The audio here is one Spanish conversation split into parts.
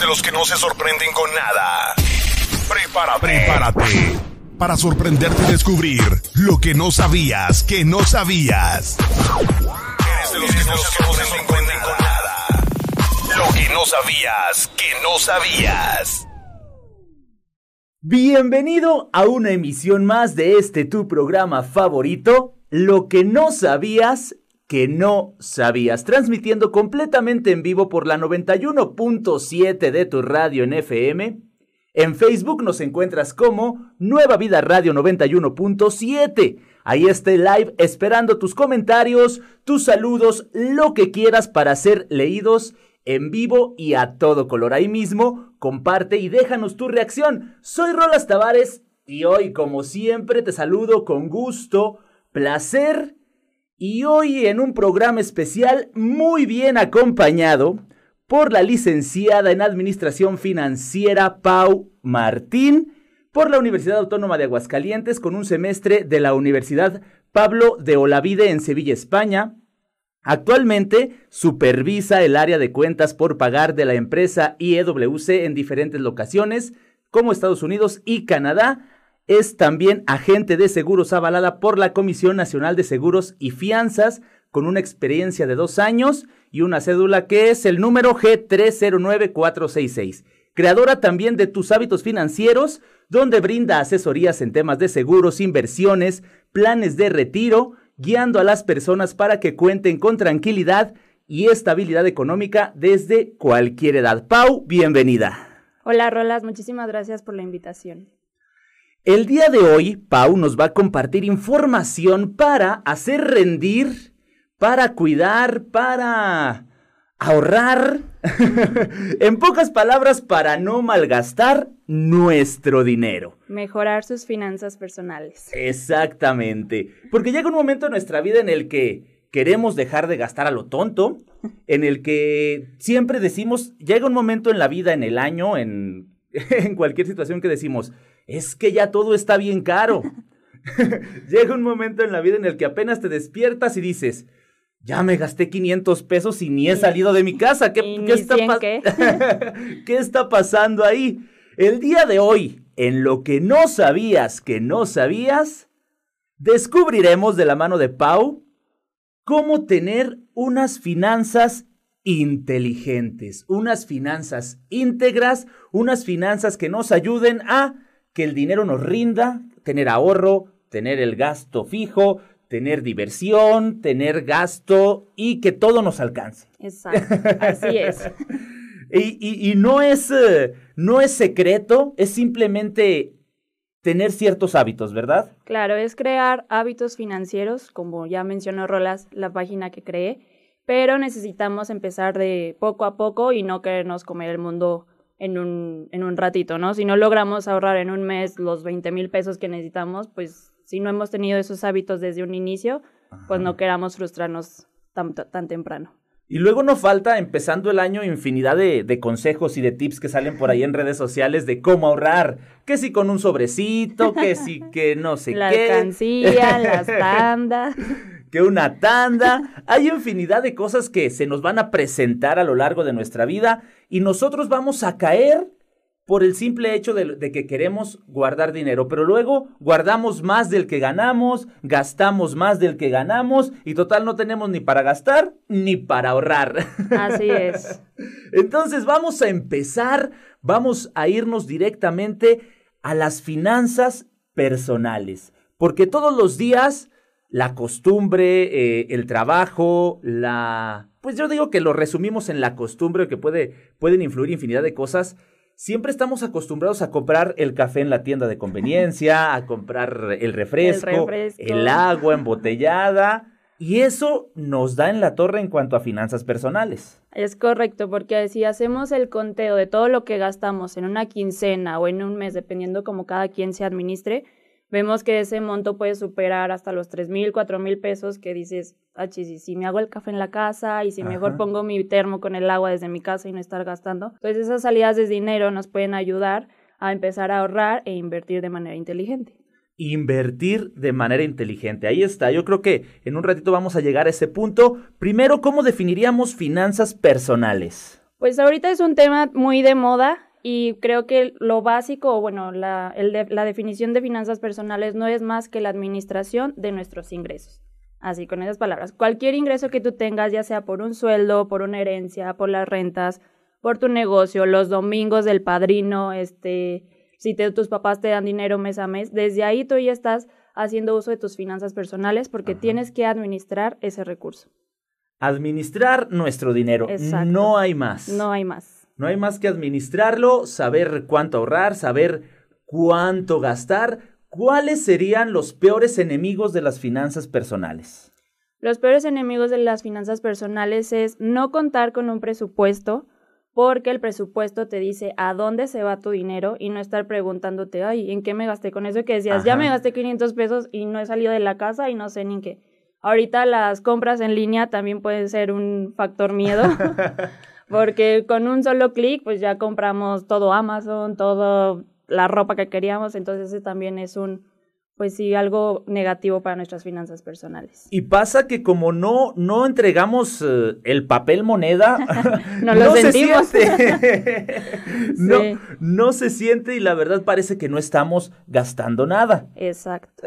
de los que no se sorprenden con nada. Prepárate. Prepárate para sorprenderte y descubrir lo que no sabías que no sabías. Eres de los que no se sorprenden con nada. Lo que no sabías que no sabías. Bienvenido a una emisión más de este tu programa favorito, Lo que no sabías que no sabías, transmitiendo completamente en vivo por la 91.7 de tu radio en FM. En Facebook nos encuentras como Nueva Vida Radio 91.7. Ahí está live esperando tus comentarios, tus saludos, lo que quieras para ser leídos en vivo y a todo color. Ahí mismo, comparte y déjanos tu reacción. Soy Rolas Tavares y hoy, como siempre, te saludo con gusto, placer y hoy en un programa especial muy bien acompañado por la licenciada en Administración Financiera Pau Martín, por la Universidad Autónoma de Aguascalientes con un semestre de la Universidad Pablo de Olavide en Sevilla, España. Actualmente supervisa el área de cuentas por pagar de la empresa IEWC en diferentes locaciones como Estados Unidos y Canadá es también agente de seguros avalada por la Comisión Nacional de Seguros y Fianzas con una experiencia de dos años y una cédula que es el número G309466. Creadora también de Tus Hábitos Financieros, donde brinda asesorías en temas de seguros, inversiones, planes de retiro, guiando a las personas para que cuenten con tranquilidad y estabilidad económica desde cualquier edad. Pau, bienvenida. Hola Rolas, muchísimas gracias por la invitación. El día de hoy, Pau nos va a compartir información para hacer rendir, para cuidar, para ahorrar, en pocas palabras, para no malgastar nuestro dinero. Mejorar sus finanzas personales. Exactamente, porque llega un momento en nuestra vida en el que queremos dejar de gastar a lo tonto, en el que siempre decimos, llega un momento en la vida, en el año, en, en cualquier situación que decimos, es que ya todo está bien caro. Llega un momento en la vida en el que apenas te despiertas y dices, ya me gasté 500 pesos y ni he salido de mi casa. ¿Qué, está, ¿Qué está pasando ahí? El día de hoy, en lo que no sabías que no sabías, descubriremos de la mano de Pau cómo tener unas finanzas inteligentes, unas finanzas íntegras, unas finanzas que nos ayuden a que el dinero nos rinda, tener ahorro, tener el gasto fijo, tener diversión, tener gasto y que todo nos alcance. Exacto, así es. y, no es, eh, no es secreto, es simplemente tener ciertos hábitos, ¿verdad? Claro, es crear hábitos financieros, como ya mencionó Rolas, la página que creé, pero necesitamos empezar de poco a poco y no querernos comer el mundo en un, en un ratito, ¿no? Si no logramos ahorrar en un mes los 20 mil pesos que necesitamos, pues si no hemos tenido esos hábitos desde un inicio, pues no queramos frustrarnos tan, tan temprano. Y luego nos falta, empezando el año, infinidad de, de, consejos y de tips que salen por ahí en redes sociales de cómo ahorrar. Que si con un sobrecito, que si que no sé la qué. La alcancía, las tandas. que una tanda. Hay infinidad de cosas que se nos van a presentar a lo largo de nuestra vida y nosotros vamos a caer por el simple hecho de, que queremos guardar dinero, pero luego guardamos más del que ganamos, gastamos más del que ganamos y total no tenemos ni para gastar ni para ahorrar. Así es. Entonces vamos a empezar, vamos a irnos directamente a las finanzas personales, porque todos los días la costumbre, eh, el trabajo, la... Pues yo digo que lo resumimos en la costumbre, que puede, pueden influir infinidad de cosas. Siempre estamos acostumbrados a comprar el café en la tienda de conveniencia, a comprar el refresco, el, refresco. el agua embotellada. Y eso nos da en la torre en cuanto a finanzas personales. Es correcto, porque si hacemos el conteo de todo lo que gastamos en una quincena o en un mes, dependiendo cómo cada quien se administre, vemos que ese monto puede superar hasta los tres mil, cuatro mil pesos que dices, ah, si me hago el café en la casa y si mejor pongo mi termo con el agua desde mi casa y no estar gastando. Entonces esas salidas de dinero nos pueden ayudar a empezar a ahorrar e invertir de manera inteligente. Invertir de manera inteligente. Ahí está. Yo creo que en un ratito vamos a llegar a ese punto. Primero, ¿cómo definiríamos finanzas personales? Pues ahorita es un tema muy de moda y creo que lo básico, bueno, la, la definición de finanzas personales no es más que la administración de nuestros ingresos. Así, con esas palabras. Cualquier ingreso que tú tengas, ya sea por un sueldo, por una herencia, por las rentas, por tu negocio, los domingos del padrino, este, si tus papás te dan dinero mes a mes, desde ahí tú ya estás haciendo uso de tus finanzas personales porque tienes que administrar ese recurso. Administrar nuestro dinero. No hay más. No hay más. No hay más que administrarlo, saber cuánto ahorrar, saber cuánto gastar, ¿Cuáles serían los peores enemigos de las finanzas personales? Los peores enemigos de las finanzas personales es no contar con un presupuesto, porque el presupuesto te dice a dónde se va tu dinero y no estar preguntándote, ay, ¿en qué me gasté con eso que decías? Ya me gasté 500 pesos y no he salido de la casa y no sé ni en qué. Ahorita las compras en línea también pueden ser un factor miedo, porque con un solo clic pues ya compramos todo Amazon, todo la ropa que queríamos, entonces ese también es un, pues sí, algo negativo para nuestras finanzas personales. Y pasa que como no, no entregamos eh, el papel moneda, no, lo se siente. no, no se siente y la verdad parece que no estamos gastando nada. Exacto.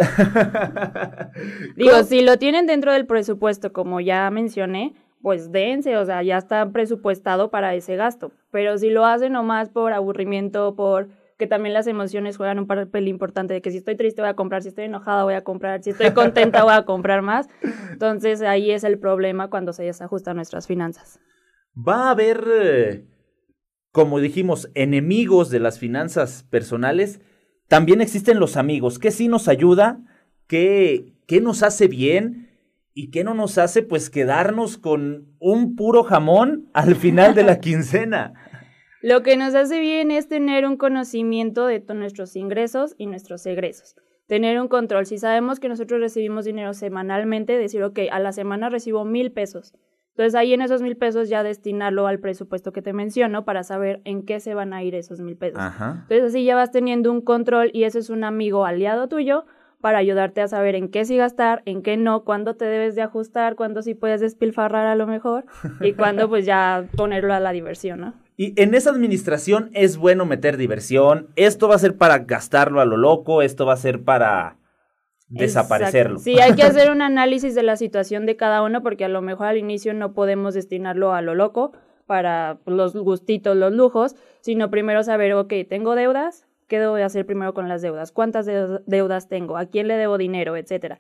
Digo, si lo tienen dentro del presupuesto, como ya mencioné, pues dense, o sea, ya está presupuestado para ese gasto. Pero si lo hacen nomás por aburrimiento, por que también las emociones juegan un papel importante de que si estoy triste voy a comprar, si estoy enojada voy a comprar, si estoy contenta voy a comprar más. Entonces ahí es el problema cuando se desajustan nuestras finanzas. Va a haber, eh, como dijimos, enemigos de las finanzas personales. También existen los amigos, que sí nos ayuda, que, que nos hace bien y que no nos hace pues quedarnos con un puro jamón al final de la quincena. Lo que nos hace bien es tener un conocimiento de nuestros ingresos y nuestros egresos. Tener un control. Si sabemos que nosotros recibimos dinero semanalmente, decir, ok, a la semana recibo mil pesos. Entonces ahí en esos mil pesos ya destinarlo al presupuesto que te menciono para saber en qué se van a ir esos mil pesos. Entonces así ya vas teniendo un control y ese es un amigo aliado tuyo para ayudarte a saber en qué sí gastar, en qué no, cuándo te debes de ajustar, cuándo sí puedes despilfarrar a lo mejor y cuándo pues ya ponerlo a la diversión, ¿no? Y en esa administración es bueno meter diversión. Esto va a ser para gastarlo a lo loco, esto va a ser para desaparecerlo. Sí, hay que hacer un análisis de la situación de cada uno porque a lo mejor al inicio no podemos destinarlo a lo loco para los gustitos, los lujos, sino primero saber, ok, tengo deudas, ¿qué debo de hacer primero con las deudas? ¿Cuántas deudas tengo? ¿A quién le debo dinero? Etcétera.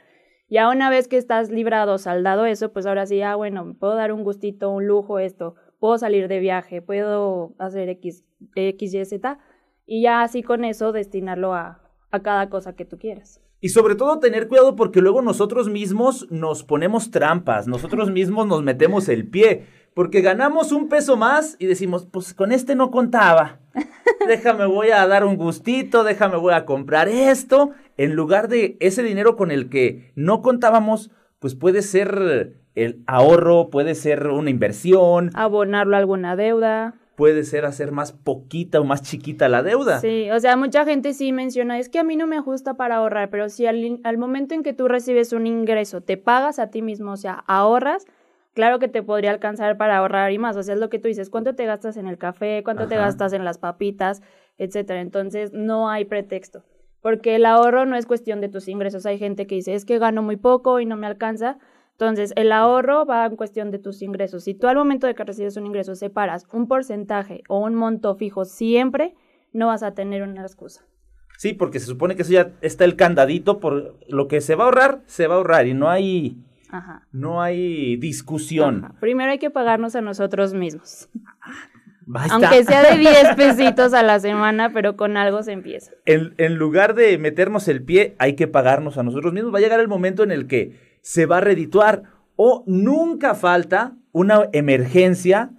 Ya una vez que estás librado, saldado eso, pues ahora sí, ah, bueno, puedo dar un gustito, un lujo, esto puedo salir de viaje, puedo hacer X, X, Y, Z, y ya así con eso destinarlo a, a cada cosa que tú quieras. Y sobre todo tener cuidado porque luego nosotros mismos nos ponemos trampas, nosotros mismos nos metemos el pie, porque ganamos un peso más y decimos, pues con este no contaba, déjame voy a dar un gustito, déjame voy a comprar esto, en lugar de ese dinero con el que no contábamos, pues puede ser el ahorro puede ser una inversión. Abonarlo a alguna deuda. Puede ser hacer más poquita o más chiquita la deuda. Sí, o sea, mucha gente sí menciona, es que a mí no me ajusta para ahorrar, pero si al, al momento en que tú recibes un ingreso, te pagas a ti mismo, o sea, ahorras, claro que te podría alcanzar para ahorrar y más. O sea, es lo que tú dices, cuánto te gastas en el café, cuánto te gastas en las papitas, etcétera. Entonces, no hay pretexto. Porque el ahorro no es cuestión de tus ingresos. Hay gente que dice, es que gano muy poco y no me alcanza. Entonces, el ahorro va en cuestión de tus ingresos. Si tú al momento de que recibes un ingreso separas un porcentaje o un monto fijo siempre, no vas a tener una excusa. Sí, porque se supone que eso ya está el candadito por lo que se va a ahorrar, se va a ahorrar y no hay no hay discusión. Primero hay que pagarnos a nosotros mismos. Aunque sea de 10 pesitos a la semana, pero con algo se empieza. En, en lugar de meternos el pie, hay que pagarnos a nosotros mismos. Va a llegar el momento en el que se va a redituar o nunca falta una emergencia.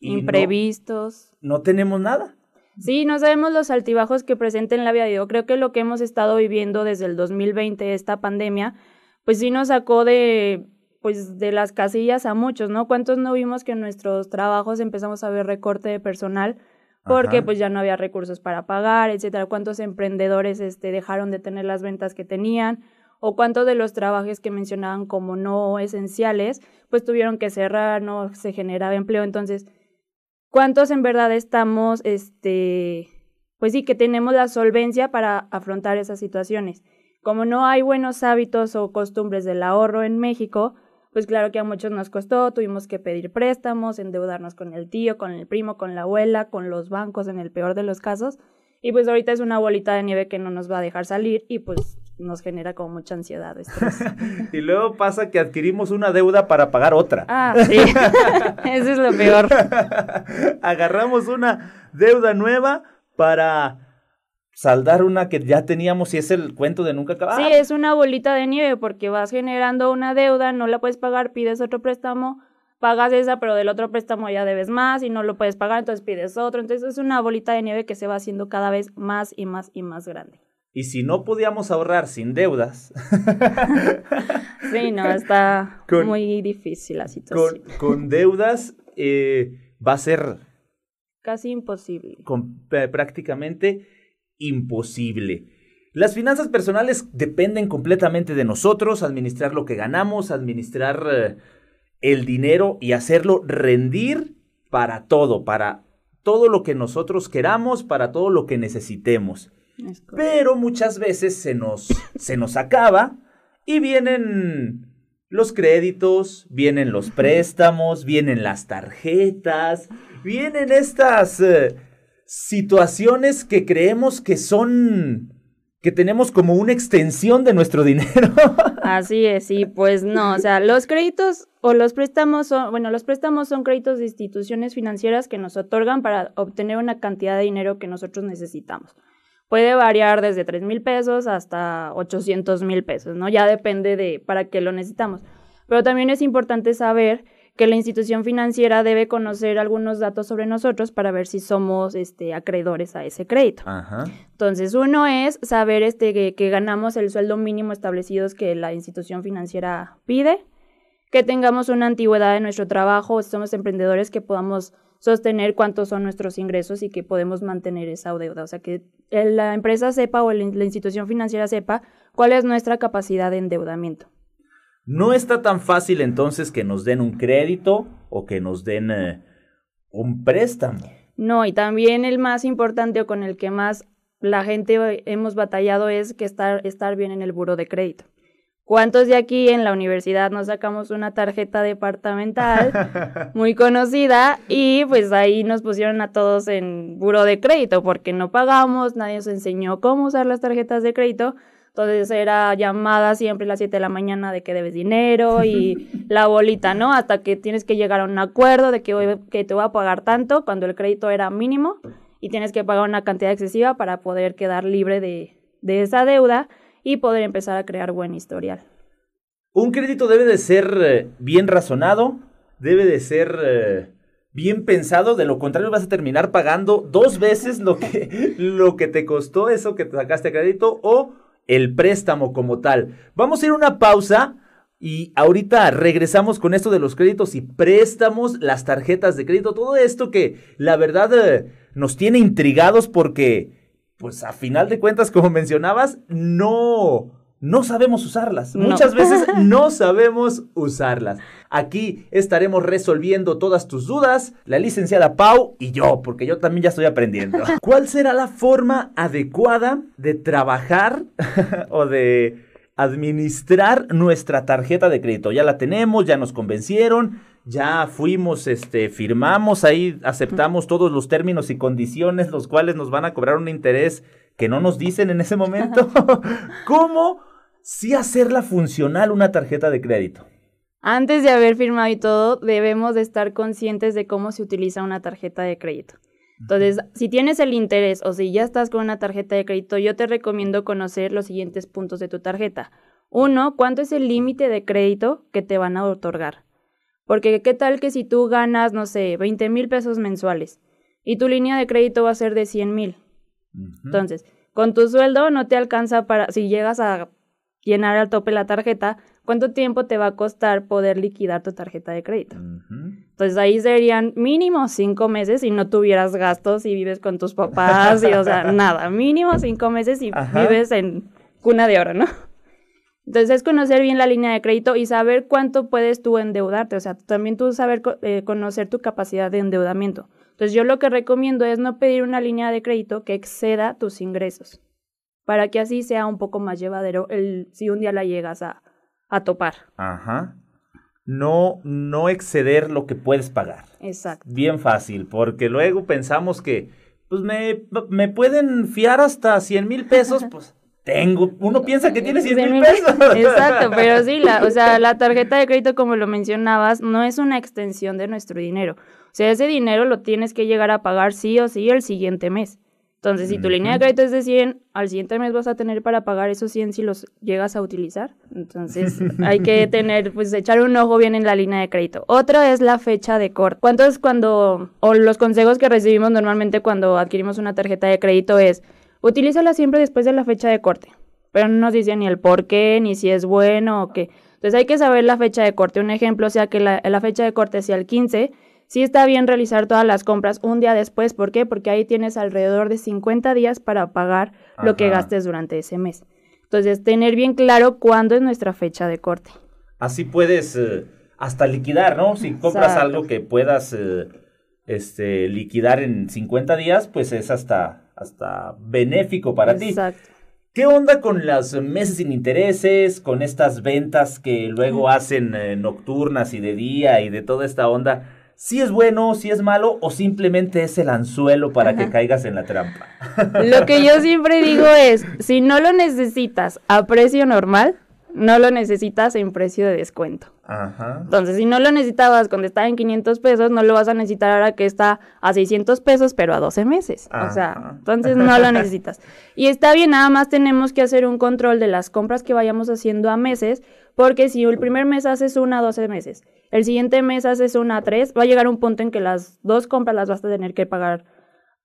Imprevistos. No, tenemos nada. Sí, no sabemos los altibajos que presenten la vida. Yo creo que lo que hemos estado viviendo desde el 2020, esta pandemia, pues sí nos sacó de pues de las casillas a muchos, ¿no? ¿Cuántos no vimos que en nuestros trabajos empezamos a ver recorte de personal porque pues ya no había recursos para pagar, etcétera? ¿Cuántos emprendedores este dejaron de tener las ventas que tenían? o cuántos de los trabajos que mencionaban como no esenciales, pues tuvieron que cerrar, no se generaba empleo. Entonces, cuántos en verdad estamos, este, pues sí, que tenemos la solvencia para afrontar esas situaciones. Como no hay buenos hábitos o costumbres del ahorro en México, pues claro que a muchos nos costó, tuvimos que pedir préstamos, endeudarnos con el tío, con el primo, con la abuela, con los bancos en el peor de los casos. Y pues ahorita es una bolita de nieve que no nos va a dejar salir y pues nos genera como mucha ansiedad, y luego pasa que adquirimos una deuda para pagar otra. Ah, sí. Eso es lo peor. Agarramos una deuda nueva para saldar una que ya teníamos y es el cuento de nunca acabar. Sí, es una bolita de nieve porque vas generando una deuda, no la puedes pagar, pides otro préstamo, pagas esa, pero del otro préstamo ya debes más y no lo puedes pagar, entonces pides otro. Entonces es una bolita de nieve que se va haciendo cada vez más y más y más grande. Y si no podíamos ahorrar sin deudas. sí, no, está muy difícil la situación. Con, deudas eh, va a ser. Casi imposible. prácticamente imposible. Las finanzas personales dependen completamente de nosotros, administrar lo que ganamos, administrar eh, el dinero y hacerlo rendir para todo, para todo lo que nosotros queramos, para todo lo que necesitemos. Pero muchas veces se nos, se nos acaba y vienen los créditos, vienen los préstamos, vienen las tarjetas, vienen estas... Eh, situaciones que creemos que son que tenemos como una extensión de nuestro dinero. Así es, sí, pues no, o sea, los créditos o los préstamos son, bueno, los préstamos son créditos de instituciones financieras que nos otorgan para obtener una cantidad de dinero que nosotros necesitamos. Puede variar desde 3 mil pesos hasta 800 mil pesos, ¿no? Ya depende de para qué lo necesitamos. Pero también es importante saber que la institución financiera debe conocer algunos datos sobre nosotros para ver si somos este, acreedores a ese crédito. Entonces, uno es saber este, que, ganamos el sueldo mínimo establecido que la institución financiera pide, que tengamos una antigüedad en nuestro trabajo, si somos emprendedores, que podamos sostener cuántos son nuestros ingresos y que podemos mantener esa deuda. O sea, que la empresa sepa o la institución financiera sepa cuál es nuestra capacidad de endeudamiento. No está tan fácil entonces que nos den un crédito o que nos den eh, un préstamo. No, y también el más importante o con el que más la gente hemos batallado es que estar, estar bien en el buro de crédito. ¿Cuántos de aquí en la universidad nos sacamos una tarjeta departamental muy conocida y pues ahí nos pusieron a todos en buro de crédito porque no pagamos, nadie nos enseñó cómo usar las tarjetas de crédito entonces era llamada siempre a las 7 de la mañana de que debes dinero y la bolita, ¿no? Hasta que tienes que llegar a un acuerdo de que, que te voy a pagar tanto cuando el crédito era mínimo y tienes que pagar una cantidad excesiva para poder quedar libre de, de esa deuda y poder empezar a crear buen historial. Un crédito debe de ser eh, bien razonado, debe de ser eh, bien pensado, de lo contrario vas a terminar pagando dos veces lo que, lo que te costó eso que te sacaste a crédito o el préstamo como tal. Vamos a ir a una pausa y ahorita regresamos con esto de los créditos y préstamos, las tarjetas de crédito, todo esto que la verdad eh, nos tiene intrigados porque, pues a final de cuentas, como mencionabas, no no sabemos usarlas. Muchas veces no sabemos usarlas. Aquí estaremos resolviendo todas tus dudas, la licenciada Pau y yo, porque yo también ya estoy aprendiendo. ¿Cuál será la forma adecuada de trabajar o de administrar nuestra tarjeta de crédito? Ya la tenemos, ya nos convencieron, ya fuimos, este, firmamos ahí, aceptamos todos los términos y condiciones, los cuales nos van a cobrar un interés que no nos dicen en ese momento. ¿Cómo? sí hacerla funcional una tarjeta de crédito. Antes de haber firmado y todo, debemos de estar conscientes de cómo se utiliza una tarjeta de crédito. Entonces, si tienes el interés o si ya estás con una tarjeta de crédito, yo te recomiendo conocer los siguientes puntos de tu tarjeta. Uno, ¿cuánto es el límite de crédito que te van a otorgar? Porque qué tal que si tú ganas, no sé, 20 mil pesos mensuales y tu línea de crédito va a ser de 100 mil. Entonces, con tu sueldo no te alcanza para, si llegas a llenar al tope la tarjeta, ¿cuánto tiempo te va a costar poder liquidar tu tarjeta de crédito? Entonces ahí serían mínimo cinco meses si no tuvieras gastos y vives con tus papás y, o sea, nada, mínimo cinco meses y vives en cuna de oro, ¿no? Entonces es conocer bien la línea de crédito y saber cuánto puedes tú endeudarte, o sea, también tú saber eh, conocer tu capacidad de endeudamiento. Entonces yo lo que recomiendo es no pedir una línea de crédito que exceda tus ingresos, para que así sea un poco más llevadero el, si un día la llegas a, a topar. Ajá. No, no exceder lo que puedes pagar. Exacto. Bien fácil, porque luego pensamos que, pues me, me pueden fiar hasta 100 mil pesos, pues tengo, uno piensa que tiene 100 mil pesos. Exacto, pero sí, la, o sea, la tarjeta de crédito, como lo mencionabas, no es una extensión de nuestro dinero. O sea, ese dinero lo tienes que llegar a pagar sí o sí el siguiente mes. Entonces, si tu línea de crédito es de 100, al siguiente mes vas a tener para pagar esos 100 si los llegas a utilizar. Entonces, hay que tener, pues, echar un ojo bien en la línea de crédito. Otro es la fecha de corte. ¿Cuánto es cuando, o los consejos que recibimos normalmente cuando adquirimos una tarjeta de crédito es, utilízala siempre después de la fecha de corte. Pero no nos dicen ni el por qué, ni si es bueno o qué. Entonces, hay que saber la fecha de corte. Un ejemplo, o sea, que la, la fecha de corte sea el 15 Sí está bien realizar todas las compras un día después. ¿Por qué? Porque ahí tienes alrededor de 50 días para pagar lo que gastes durante ese mes. Entonces, tener bien claro cuándo es nuestra fecha de corte. Así puedes eh, hasta liquidar, ¿no? Si compras algo que puedas eh, este, liquidar en 50 días, pues es hasta, hasta benéfico para ti. Exacto. ¿Qué onda con las meses sin intereses, con estas ventas que luego hacen eh, nocturnas y de día y de toda esta onda? Si es bueno, si es malo o simplemente es el anzuelo para que caigas en la trampa. Lo que yo siempre digo es, si no lo necesitas a precio normal, no lo necesitas en precio de descuento. Ajá. Entonces, si no lo necesitabas cuando estaba en 500 pesos, no lo vas a necesitar ahora que está a 600 pesos, pero a 12 meses. O sea, entonces no lo necesitas. Y está bien, nada más tenemos que hacer un control de las compras que vayamos haciendo a meses, porque si el primer mes haces una a 12 meses, el siguiente mes haces una a 3, va a llegar un punto en que las dos compras las vas a tener que pagar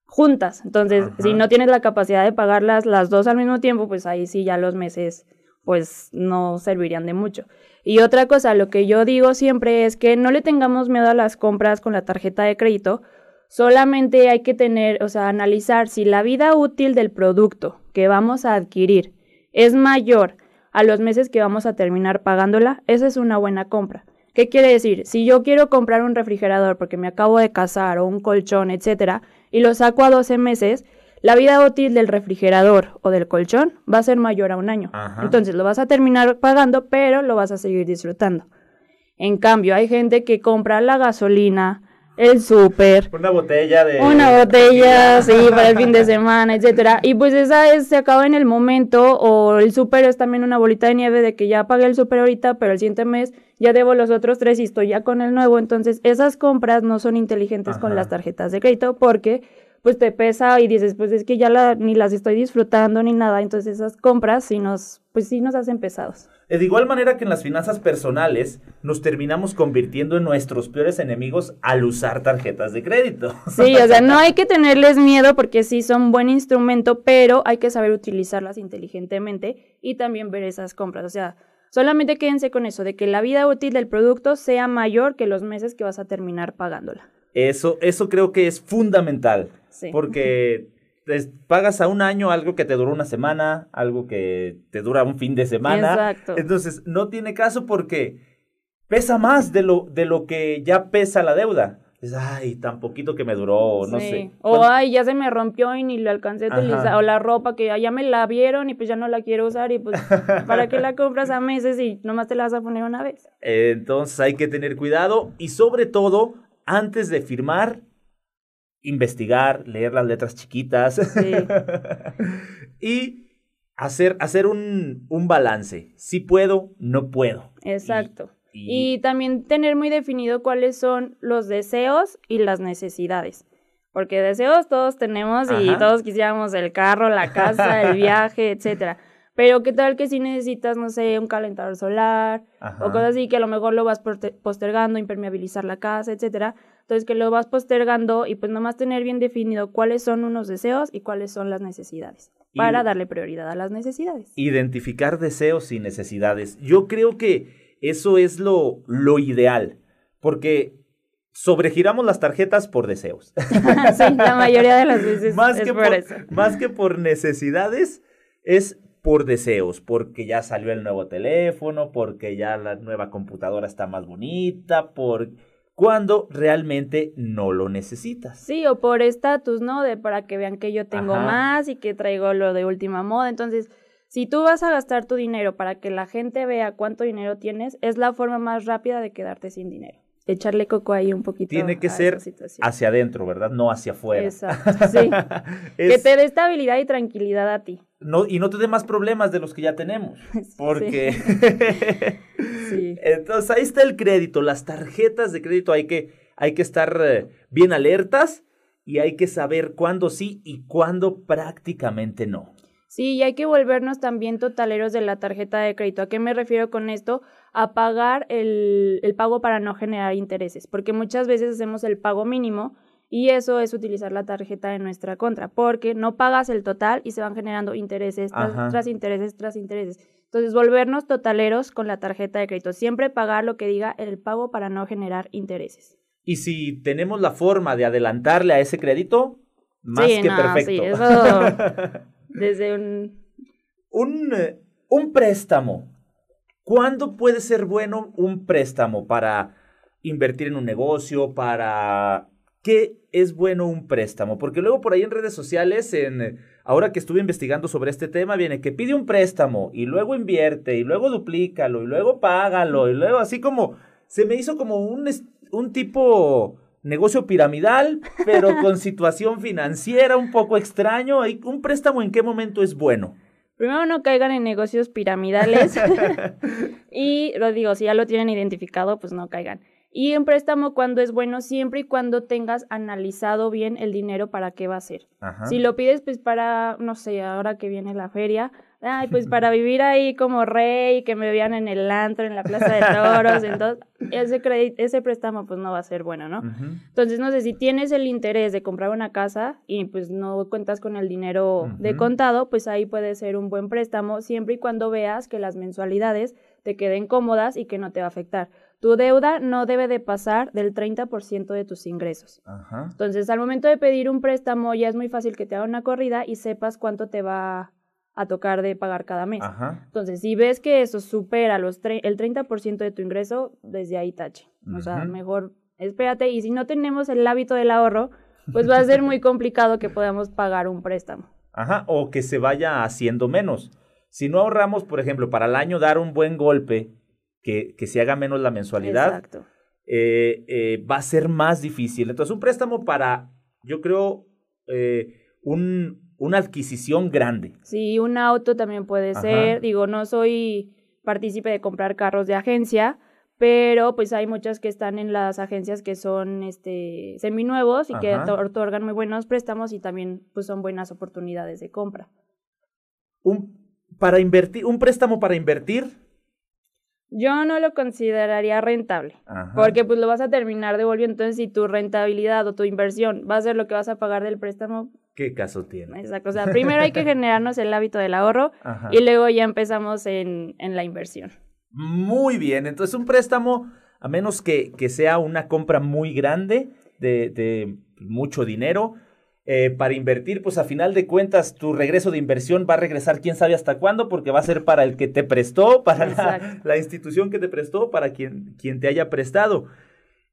juntas. Entonces, si no tienes la capacidad de pagarlas las dos al mismo tiempo, pues ahí sí ya los meses pues no servirían de mucho. Y otra cosa, lo que yo digo siempre es que no le tengamos miedo a las compras con la tarjeta de crédito, solamente hay que tener, o sea, analizar si la vida útil del producto que vamos a adquirir es mayor a los meses que vamos a terminar pagándola, esa es una buena compra. ¿Qué quiere decir? Si yo quiero comprar un refrigerador porque me acabo de casar o un colchón, etcétera, y lo saco a 12 meses, la vida útil del refrigerador o del colchón va a ser mayor a un año. Entonces lo vas a terminar pagando, pero lo vas a seguir disfrutando. En cambio, hay gente que compra la gasolina, el súper. Una botella de... Una botella, sí, para el fin de semana, etcétera. Y pues esa es, se acaba en el momento, o el súper es también una bolita de nieve de que ya pagué el súper ahorita, pero el siguiente mes ya debo los otros tres y estoy ya con el nuevo. Entonces, esas compras no son inteligentes con las tarjetas de crédito porque pues te pesa y dices, pues es que ya la, ni las estoy disfrutando ni nada, entonces esas compras sí nos, pues sí nos hacen pesados. De igual manera que en las finanzas personales nos terminamos convirtiendo en nuestros peores enemigos al usar tarjetas de crédito. Sí, o sea, no hay que tenerles miedo porque sí son buen instrumento, pero hay que saber utilizarlas inteligentemente y también ver esas compras, o sea, solamente quédense con eso, de que la vida útil del producto sea mayor que los meses que vas a terminar pagándola. Eso, eso creo que es fundamental. Porque pagas a un año algo que te duró una semana, algo que te dura un fin de semana. Exacto. Entonces, no tiene caso porque pesa más de lo, de lo que ya pesa la deuda. Es, ay, tan poquito que me duró, no sé. O, ay, ya se me rompió y ni lo alcancé a utilizar. O la ropa que ya me la vieron y pues ya no la quiero usar y pues, ¿para qué la compras a meses y nomás te la vas a poner una vez? Entonces hay que tener cuidado y sobre todo, antes de firmar, investigar, leer las letras chiquitas y hacer, hacer un, un, balance. Si puedo, no puedo. Exacto. Y, también tener muy definido cuáles son los deseos y las necesidades. Porque deseos todos tenemos y todos quisiéramos el carro, la casa, el viaje, etcétera. Pero qué tal que si necesitas, no sé, un calentador solar o cosas así que a lo mejor lo vas postergando, impermeabilizar la casa, etcétera. Entonces que lo vas postergando y pues nomás tener bien definido cuáles son unos deseos y cuáles son las necesidades para darle prioridad a las necesidades. Identificar deseos y necesidades. Yo creo que eso es lo, lo ideal, porque sobregiramos las tarjetas por deseos. sí, la mayoría de las veces más que por, eso. Más que por necesidades, es por deseos, porque ya salió el nuevo teléfono, porque ya la nueva computadora está más bonita, por cuando realmente no lo necesitas. Sí, o por estatus, ¿no? De para que vean que yo tengo más y que traigo lo de última moda. Entonces, si tú vas a gastar tu dinero para que la gente vea cuánto dinero tienes, es la forma más rápida de quedarte sin dinero. Echarle coco ahí un poquito. Tiene que ser hacia adentro, ¿verdad? No hacia afuera. Exacto, sí. Que te dé estabilidad y tranquilidad a ti. No, y no te dé más problemas de los que ya tenemos. Porque. sí. Entonces ahí está el crédito, las tarjetas de crédito. Hay que, hay que estar eh, bien alertas y hay que saber cuándo sí y cuándo prácticamente no. Sí, y hay que volvernos también totaleros de la tarjeta de crédito. ¿A qué me refiero con esto? A pagar el, el pago para no generar intereses, porque muchas veces hacemos el pago mínimo y eso es utilizar la tarjeta en nuestra contra, porque no pagas el total y se van generando intereses tras, intereses tras intereses. Entonces, volvernos totaleros con la tarjeta de crédito. Siempre pagar lo que diga el pago para no generar intereses. Y si tenemos la forma de adelantarle a ese crédito, más que perfecto. Sí, eso Desde un... Un, eh, un préstamo. ¿Cuándo puede ser bueno un préstamo para invertir en un negocio, para... ¿Qué es bueno un préstamo? Porque luego por ahí en redes sociales, en, ahora que estuve investigando sobre este tema, viene que pide un préstamo y luego invierte y luego duplícalo y luego págalo y luego así como, se me hizo como un, un tipo negocio piramidal, pero con situación financiera un poco extraño. ¿Un préstamo en qué momento es bueno? Primero no caigan en negocios piramidales y lo digo, si ya lo tienen identificado, pues no caigan. Y un préstamo cuando es bueno siempre y cuando tengas analizado bien el dinero para qué va a ser. Si lo pides pues para, no sé, ahora que viene la feria, ay, pues para vivir ahí como rey, que me vean en el antro, en la plaza de toros, entonces ese crédito, ese préstamo pues no va a ser bueno, ¿no? Entonces, no sé, si tienes el interés de comprar una casa y pues no cuentas con el dinero de contado, pues ahí puede ser un buen préstamo siempre y cuando veas que las mensualidades te queden cómodas y que no te va a afectar. Tu deuda no debe de pasar del 30% de tus ingresos. Entonces, al momento de pedir un préstamo, ya es muy fácil que te haga una corrida y sepas cuánto te va a tocar de pagar cada mes. Entonces, si ves que eso supera los el 30% de tu ingreso, desde ahí tache. O sea, mejor espérate. Y si no tenemos el hábito del ahorro, pues va a ser muy complicado que podamos pagar un préstamo. Ajá, o que se vaya haciendo menos. Si no ahorramos, por ejemplo, para el año dar un buen golpe, que, que se haga menos la mensualidad, eh, eh, va a ser más difícil. Entonces, un préstamo para, yo creo, eh, un, una adquisición grande. Sí, un auto también puede ser. Digo, no soy partícipe de comprar carros de agencia, pero pues hay muchas que están en las agencias que son este seminuevos y que otorgan muy buenos préstamos y también pues son buenas oportunidades de compra. Un para invertir, un préstamo para invertir. Yo no lo consideraría rentable, porque pues lo vas a terminar devolviendo. Entonces, si tu rentabilidad o tu inversión va a ser lo que vas a pagar del préstamo, ¿Qué caso tiene? Exacto. O sea, primero hay que generarnos el hábito del ahorro y luego ya empezamos en, en, la inversión. Muy bien. Entonces, un préstamo, a menos que, que sea una compra muy grande de, de mucho dinero, eh, para invertir, pues a final de cuentas tu regreso de inversión va a regresar quién sabe hasta cuándo, porque va a ser para el que te prestó, para la, la, institución que te prestó, para quien, quien te haya prestado.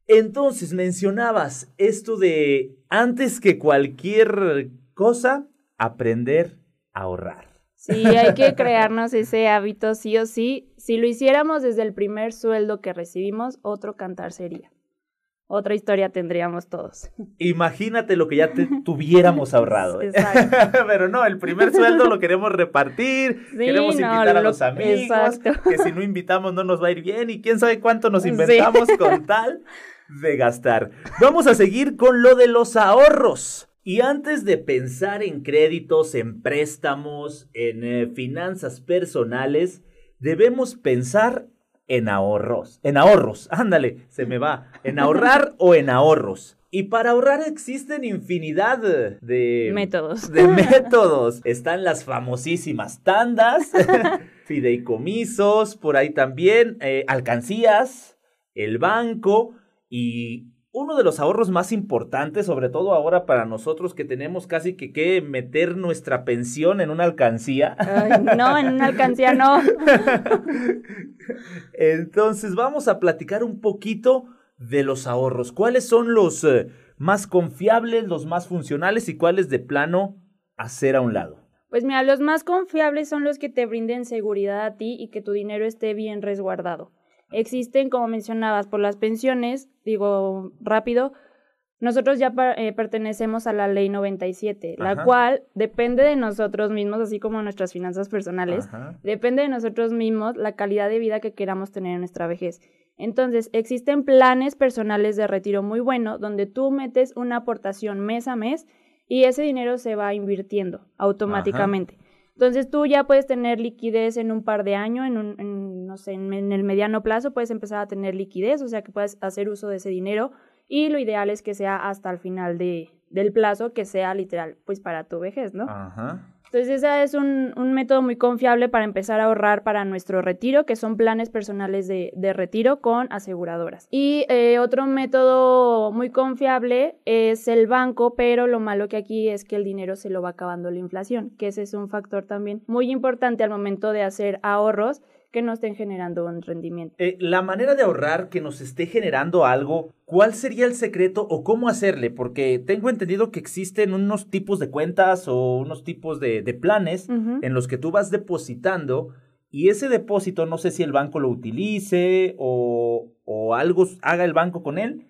Entonces mencionabas esto de antes que cualquier cosa, aprender a ahorrar. Sí, hay que crearnos ese hábito sí o sí. Si lo hiciéramos desde el primer sueldo que recibimos, otro cantar sería. Otra historia tendríamos todos. Imagínate lo que ya te tuviéramos ahorrado. ¿eh? Pero no, el primer sueldo lo queremos repartir, queremos invitar a los amigos, que si no invitamos no nos va a ir bien y quién sabe cuánto nos inventamos con tal de gastar. Vamos a seguir con lo de los ahorros. Y antes de pensar en créditos, en préstamos, en eh, finanzas personales, debemos pensar en ahorros. En ahorros, ándale, se me va. En ahorrar o en ahorros. Y para ahorrar existen infinidad de métodos. De métodos. Están las famosísimas tandas, fideicomisos, por ahí también, eh, alcancías, el banco y uno de los ahorros más importantes, sobre todo ahora para nosotros que tenemos casi que, que meter nuestra pensión en una alcancía. no, en una alcancía no. Entonces vamos a platicar un poquito de los ahorros. ¿Cuáles son los eh, más confiables, los más funcionales y cuáles de plano hacer a un lado? Pues mira, los más confiables son los que te brinden seguridad a ti y que tu dinero esté bien resguardado. Existen, como mencionabas, por las pensiones, digo rápido, nosotros ya eh, pertenecemos a la ley 97, la cual depende de nosotros mismos, así como nuestras finanzas personales, depende de nosotros mismos la calidad de vida que queramos tener en nuestra vejez. Entonces, existen planes personales de retiro muy buenos donde tú metes una aportación mes a mes y ese dinero se va invirtiendo automáticamente. Entonces tú ya puedes tener liquidez en un par de años, en, un, no sé, en, el mediano plazo puedes empezar a tener liquidez, o sea que puedes hacer uso de ese dinero y lo ideal es que sea hasta el final de, del plazo, que sea literal, pues para tu vejez, ¿no? Ajá. Entonces, ese es un, un, método muy confiable para empezar a ahorrar para nuestro retiro, que son planes personales de, de retiro con aseguradoras. Y eh, otro método muy confiable es el banco, pero lo malo que aquí es que el dinero se lo va acabando la inflación, que ese es un factor también muy importante al momento de hacer ahorros que no estén generando un rendimiento. Eh, la manera de ahorrar que nos esté generando algo, ¿cuál sería el secreto o cómo hacerle? Porque tengo entendido que existen unos tipos de cuentas o unos tipos de, planes en los que tú vas depositando y ese depósito no sé si el banco lo utilice o, o algo haga el banco con él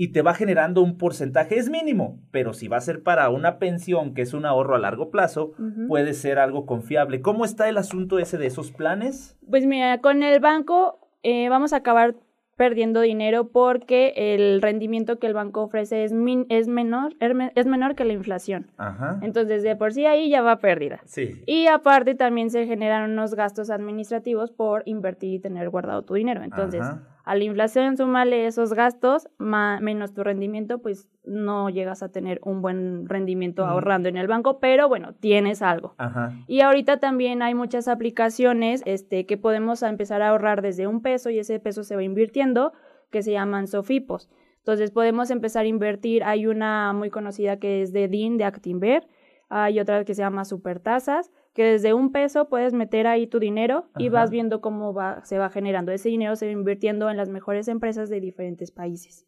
y te va generando un porcentaje, es mínimo, pero si va a ser para una pensión, que es un ahorro a largo plazo, puede ser algo confiable. ¿Cómo está el asunto ese de esos planes? Pues mira, con el banco eh, vamos a acabar perdiendo dinero porque el rendimiento que el banco ofrece es, es, menor, es menor que la inflación. Ajá. Entonces, de por sí ahí ya va pérdida. Sí. Y aparte también se generan unos gastos administrativos por invertir y tener guardado tu dinero. Entonces, a la inflación súmale esos gastos menos tu rendimiento, pues no llegas a tener un buen rendimiento ahorrando en el banco, pero bueno, tienes algo. Y ahorita también hay muchas aplicaciones este, que podemos empezar a ahorrar desde un peso y ese peso se va invirtiendo, que se llaman Sofipos. Entonces podemos empezar a invertir, hay una muy conocida que es de DIN, de Actinver, hay otra que se llama Supertasas, que desde un peso puedes meter ahí tu dinero y vas viendo cómo va, se va generando. Ese dinero se va invirtiendo en las mejores empresas de diferentes países.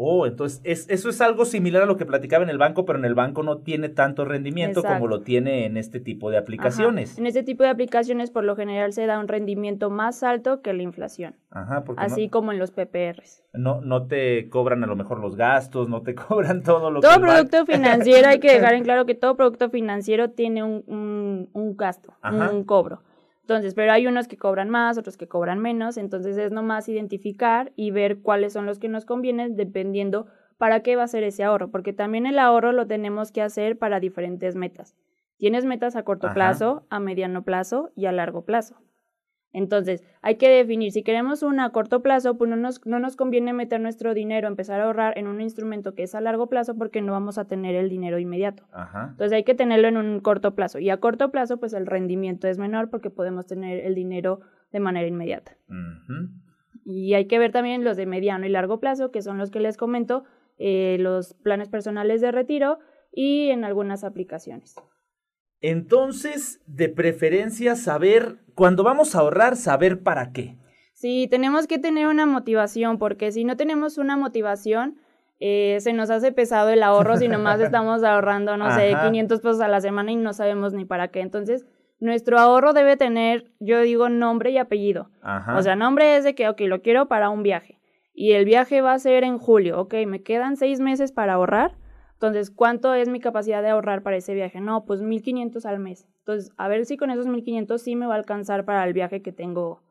Oh, entonces es, eso es algo similar a lo que platicaba en el banco, pero en el banco no tiene tanto rendimiento como lo tiene en este tipo de aplicaciones. En este tipo de aplicaciones por lo general se da un rendimiento más alto que la inflación. Ajá, porque así como en los PPRs. No, no te cobran a lo mejor los gastos, no te cobran todo lo todo que... Todo producto financiero, hay que dejar en claro que todo producto financiero tiene un, un, gasto, un cobro. Entonces, pero hay unos que cobran más, otros que cobran menos, entonces es nomás identificar y ver cuáles son los que nos convienen dependiendo para qué va a ser ese ahorro, porque también el ahorro lo tenemos que hacer para diferentes metas. Tienes metas a corto plazo, a mediano plazo y a largo plazo. Entonces, hay que definir, si queremos una a corto plazo, pues no nos, no nos conviene meter nuestro dinero, empezar a ahorrar en un instrumento que es a largo plazo porque no vamos a tener el dinero inmediato. Entonces, hay que tenerlo en un corto plazo. Y a corto plazo, pues el rendimiento es menor porque podemos tener el dinero de manera inmediata. Y hay que ver también los de mediano y largo plazo, que son los que les comento, eh, los planes personales de retiro y en algunas aplicaciones. Entonces, de preferencia saber, cuando vamos a ahorrar, saber para qué. Sí, tenemos que tener una motivación, porque si no tenemos una motivación, eh, se nos hace pesado el ahorro si nomás estamos ahorrando, no sé, 500 pesos a la semana y no sabemos ni para qué. Entonces, nuestro ahorro debe tener, yo digo, nombre y apellido. O sea, nombre es de que, ok, lo quiero para un viaje. Y el viaje va a ser en julio, ok, me quedan seis meses para ahorrar entonces, ¿cuánto es mi capacidad de ahorrar para ese viaje? No, pues 1500 al mes. Entonces, a ver si con esos 1500 sí me va a alcanzar para el viaje que tengo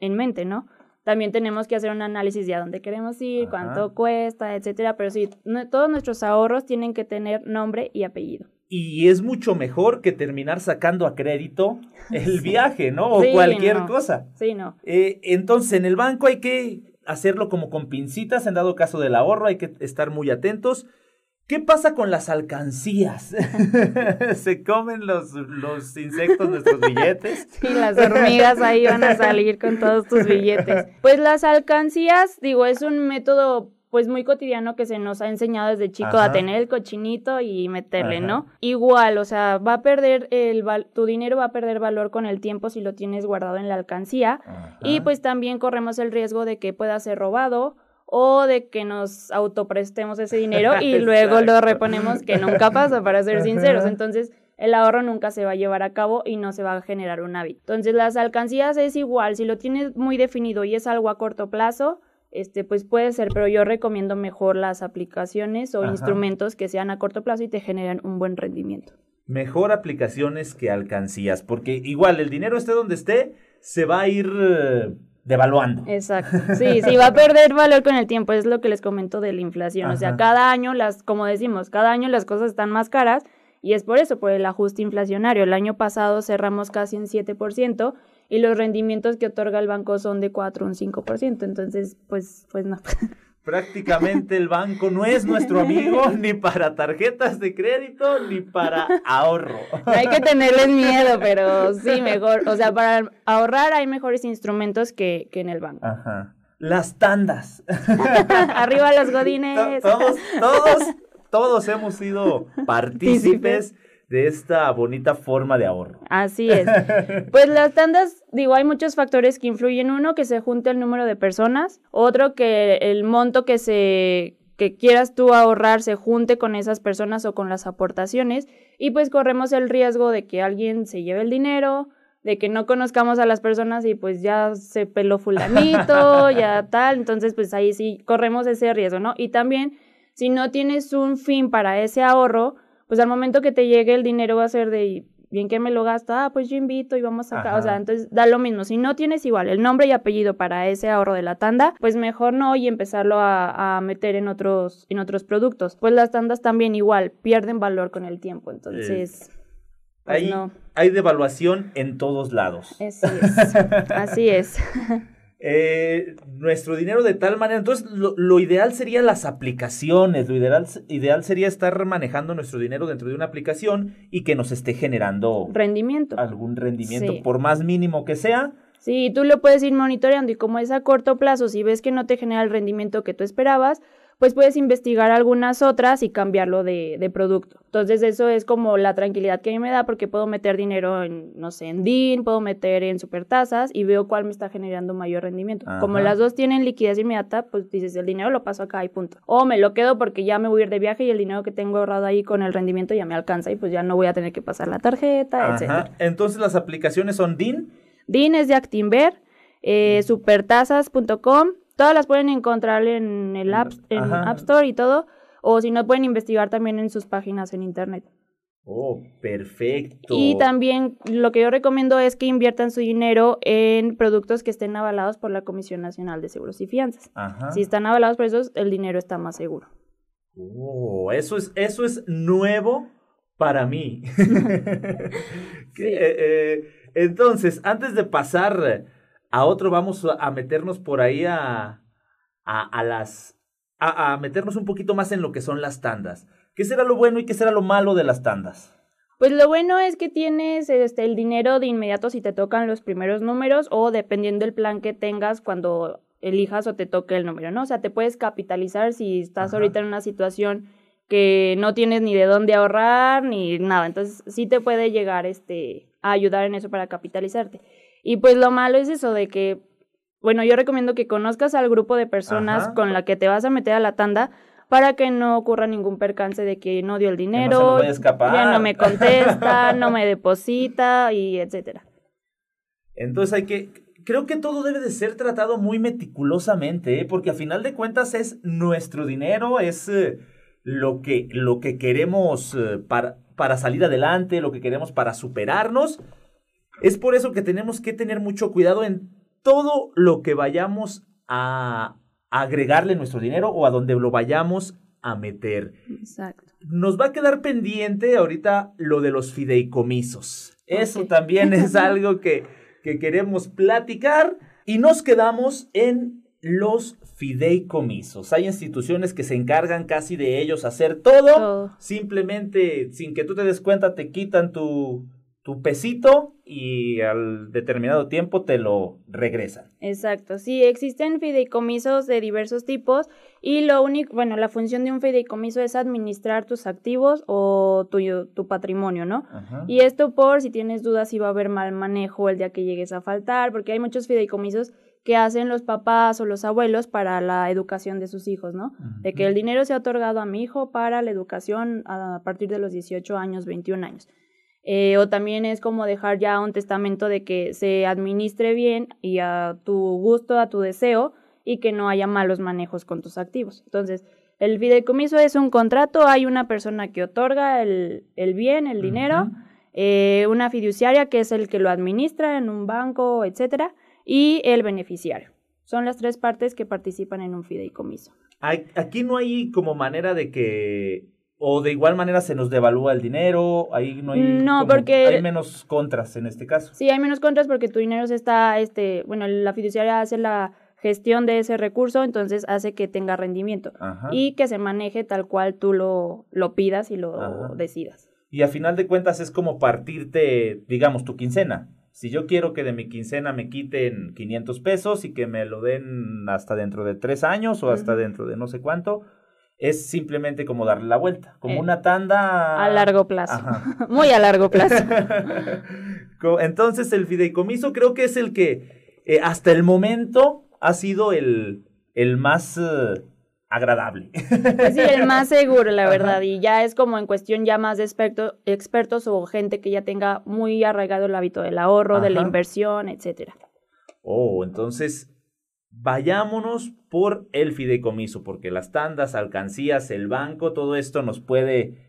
en mente, ¿no? También tenemos que hacer un análisis de a dónde queremos ir, cuánto cuesta, etcétera. Pero sí, todos nuestros ahorros tienen que tener nombre y apellido. Y es mucho mejor que terminar sacando a crédito el viaje, ¿no? O cualquier cosa. Sí, no. Eh, entonces, en el banco hay que hacerlo como con pincitas, en dado caso del ahorro, hay que estar muy atentos. ¿Qué pasa con las alcancías? ¿Se comen los, los insectos nuestros billetes? Sí, las hormigas ahí van a salir con todos tus billetes. Pues las alcancías, digo, es un método pues muy cotidiano que se nos ha enseñado desde chico a tener el cochinito y meterle, ¿no? Igual, o sea, va a perder el tu dinero va a perder valor con el tiempo si lo tienes guardado en la alcancía y pues también corremos el riesgo de que pueda ser robado o de que nos autoprestemos ese dinero y luego lo reponemos, que nunca pasa, para ser sinceros. Entonces, el ahorro nunca se va a llevar a cabo y no se va a generar un hábito. Entonces, las alcancías es igual, si lo tienes muy definido y es algo a corto plazo, este, pues puede ser, pero yo recomiendo mejor las aplicaciones o instrumentos que sean a corto plazo y te generan un buen rendimiento. Mejor aplicaciones que alcancías, porque igual el dinero esté donde esté, se va a ir devaluando. Exacto. Sí, sí, va a perder valor con el tiempo, es lo que les comento de la inflación. O sea, cada año, las, como decimos, cada año las cosas están más caras y es por eso, por el ajuste inflacionario. El año pasado cerramos casi en 7% y los rendimientos que otorga el banco son de 4 o un 5%. Entonces, pues, pues no. Prácticamente el banco no es nuestro amigo ni para tarjetas de crédito ni para ahorro. hay que tenerles miedo, pero sí, mejor. O sea, para ahorrar hay mejores instrumentos que, que en el banco. Ajá. Las tandas. Arriba los godines. Todos, todos, todos hemos sido partícipes de esta bonita forma de ahorro. Así es. Pues las tandas, digo, hay muchos factores que influyen. Uno, que se junte el número de personas. Otro, que el monto que se que quieras tú ahorrar se junte con esas personas o con las aportaciones y pues corremos el riesgo de que alguien se lleve el dinero, de que no conozcamos a las personas y pues ya se peló fulanito, ya tal, entonces pues ahí sí corremos ese riesgo, ¿no? Y también si no tienes un fin para ese ahorro, pues al momento que te llegue el dinero va a ser de, bien que me lo gasta, ah, pues yo invito y vamos acá, o sea, entonces da lo mismo, si no tienes igual el nombre y apellido para ese ahorro de la tanda, pues mejor no y empezarlo a, meter en otros, en otros productos, pues las tandas también igual pierden valor con el tiempo, entonces... Pues hay, hay devaluación en todos lados. Así es. Así es. Eh, nuestro dinero de tal manera. Entonces, lo, ideal sería las aplicaciones. Lo ideal, ideal sería estar manejando nuestro dinero dentro de una aplicación y que nos esté generando rendimiento. Algún rendimiento, por más mínimo que sea. Sí, tú lo puedes ir monitoreando y como es a corto plazo, si ves que no te genera el rendimiento que tú esperabas, pues puedes investigar algunas otras y cambiarlo de, de, producto. Entonces eso es como la tranquilidad que a mí me da porque puedo meter dinero en, no sé, en DIN, puedo meter en supertasas y veo cuál me está generando mayor rendimiento. Como las dos tienen liquidez inmediata, pues dices, el dinero lo paso acá y punto. O me lo quedo porque ya me voy a ir de viaje y el dinero que tengo ahorrado ahí con el rendimiento ya me alcanza y pues ya no voy a tener que pasar la tarjeta, etc. Entonces las aplicaciones son DIN. DIN es de Actinver, eh, supertasas.com Todas las pueden encontrar en el App, en App Store y todo, o si no pueden investigar también en sus páginas en internet. Oh, perfecto. Y también lo que yo recomiendo es que inviertan su dinero en productos que estén avalados por la Comisión Nacional de Seguros y Fianzas. Si están avalados por eso, el dinero está más seguro. Oh, eso es, eso es nuevo para mí. Eh, eh, entonces, antes de pasar a otro vamos a meternos por ahí a, a, las... A, meternos un poquito más en lo que son las tandas. ¿Qué será lo bueno y qué será lo malo de las tandas? Pues lo bueno es que tienes este, el dinero de inmediato si te tocan los primeros números o dependiendo del plan que tengas cuando elijas o te toque el número, ¿no? O sea, te puedes capitalizar si estás ahorita en una situación que no tienes ni de dónde ahorrar ni nada. Entonces, sí te puede llegar este, a ayudar en eso para capitalizarte. Y pues lo malo es eso de que, bueno, yo recomiendo que conozcas al grupo de personas con la que te vas a meter a la tanda para que no ocurra ningún percance de que no dio el dinero, ya no me contesta, no me deposita y etcétera. Entonces hay que creo que todo debe de ser tratado muy meticulosamente, ¿eh? porque a final de cuentas es nuestro dinero, es eh, lo, que, lo que queremos eh, para, para salir adelante, lo que queremos para superarnos. Es por eso que tenemos que tener mucho cuidado en todo lo que vayamos a agregarle nuestro dinero o a donde lo vayamos a meter. Exacto. Nos va a quedar pendiente ahorita lo de los fideicomisos. Eso también es algo que, que queremos platicar y nos quedamos en los fideicomisos. Hay instituciones que se encargan casi de ellos hacer todo. Simplemente, sin que tú te des cuenta, te quitan tu, tu pesito y al determinado tiempo te lo regresan. Exacto, sí, existen fideicomisos de diversos tipos y lo único, bueno, la función de un fideicomiso es administrar tus activos o tu, tu patrimonio, ¿no? Y esto por si tienes dudas si va a haber mal manejo el día que llegues a faltar, porque hay muchos fideicomisos que hacen los papás o los abuelos para la educación de sus hijos, ¿no? De que el dinero se ha otorgado a mi hijo para la educación a partir de los 18 años, 21 años. Eh, o también es como dejar ya un testamento de que se administre bien y a tu gusto, a tu deseo, y que no haya malos manejos con tus activos. Entonces, el fideicomiso es un contrato, hay una persona que otorga el, bien, el dinero, eh, una fiduciaria que es el que lo administra en un banco, etcétera, y el beneficiario. Son las tres partes que participan en un fideicomiso. Aquí no hay como manera de que o de igual manera se nos devalúa el dinero, ahí no hay No, porque hay menos contras en este caso. Sí, hay menos contras porque tu dinero se está este, bueno, la fiduciaria hace la gestión de ese recurso, entonces hace que tenga rendimiento y que se maneje tal cual tú lo, lo pidas y lo decidas. Y a final de cuentas es como partirte, digamos, tu quincena. Si yo quiero que de mi quincena me quiten 500 pesos y que me lo den hasta dentro de tres años o hasta dentro de no sé cuánto, es simplemente como darle la vuelta, como eh, una tanda... A largo plazo, muy a largo plazo. Entonces el fideicomiso creo que es el que eh, hasta el momento ha sido el, el más eh, agradable. Sí, el más seguro, la verdad, y ya es como en cuestión ya más de expertos o gente que ya tenga muy arraigado el hábito del ahorro, de la inversión, etcétera. Oh, entonces vayámonos por el fideicomiso, porque las tandas, alcancías, el banco, todo esto nos puede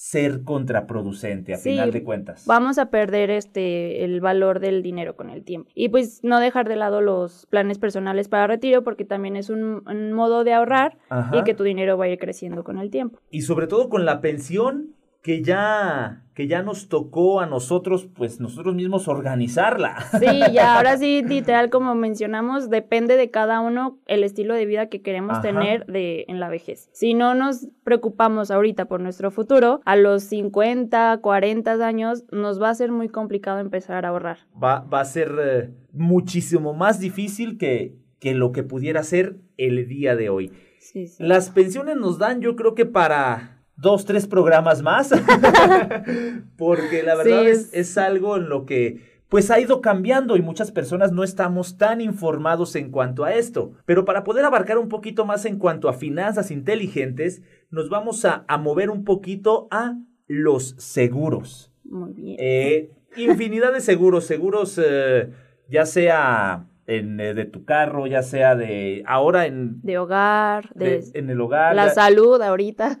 ser contraproducente a final de cuentas. Vamos a perder este el valor del dinero con el tiempo. Y pues no dejar de lado los planes personales para retiro porque también es un, modo de ahorrar y que tu dinero vaya creciendo con el tiempo. Y sobre todo con la pensión que ya, que ya nos tocó a nosotros, pues nosotros mismos organizarla. Sí, ya ahora sí, literal, como mencionamos, depende de cada uno el estilo de vida que queremos tener de, en la vejez. Si no nos preocupamos ahorita por nuestro futuro, a los 50, 40 años nos va a ser muy complicado empezar a ahorrar. Va, va a ser eh, muchísimo más difícil que, que lo que pudiera ser el día de hoy. Sí, sí. Las pensiones nos dan, yo creo que para dos, tres programas más, porque la verdad es, es algo en lo que pues ha ido cambiando y muchas personas no estamos tan informados en cuanto a esto. Pero para poder abarcar un poquito más en cuanto a finanzas inteligentes, nos vamos a, mover un poquito a los seguros. Muy bien. Eh, infinidad de seguros, seguros eh, ya sea en, eh, de tu carro, ya sea de ahora en... De hogar, de, en el hogar. La salud ahorita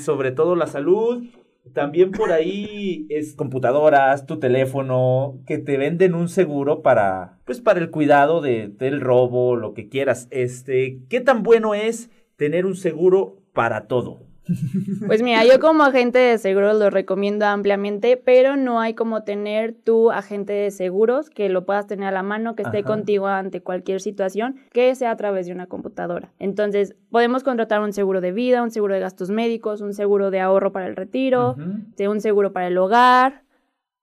sobre todo la salud. También por ahí es computadoras, tu teléfono, que te venden un seguro para, pues para el cuidado de, del robo, lo que quieras. Este, ¿qué tan bueno es tener un seguro para todo? Pues mira, yo como agente de seguros lo recomiendo ampliamente, pero no hay como tener tu agente de seguros que lo puedas tener a la mano, que esté contigo ante cualquier situación, que sea a través de una computadora. Entonces, podemos contratar un seguro de vida, un seguro de gastos médicos, un seguro de ahorro para el retiro, un seguro para el hogar,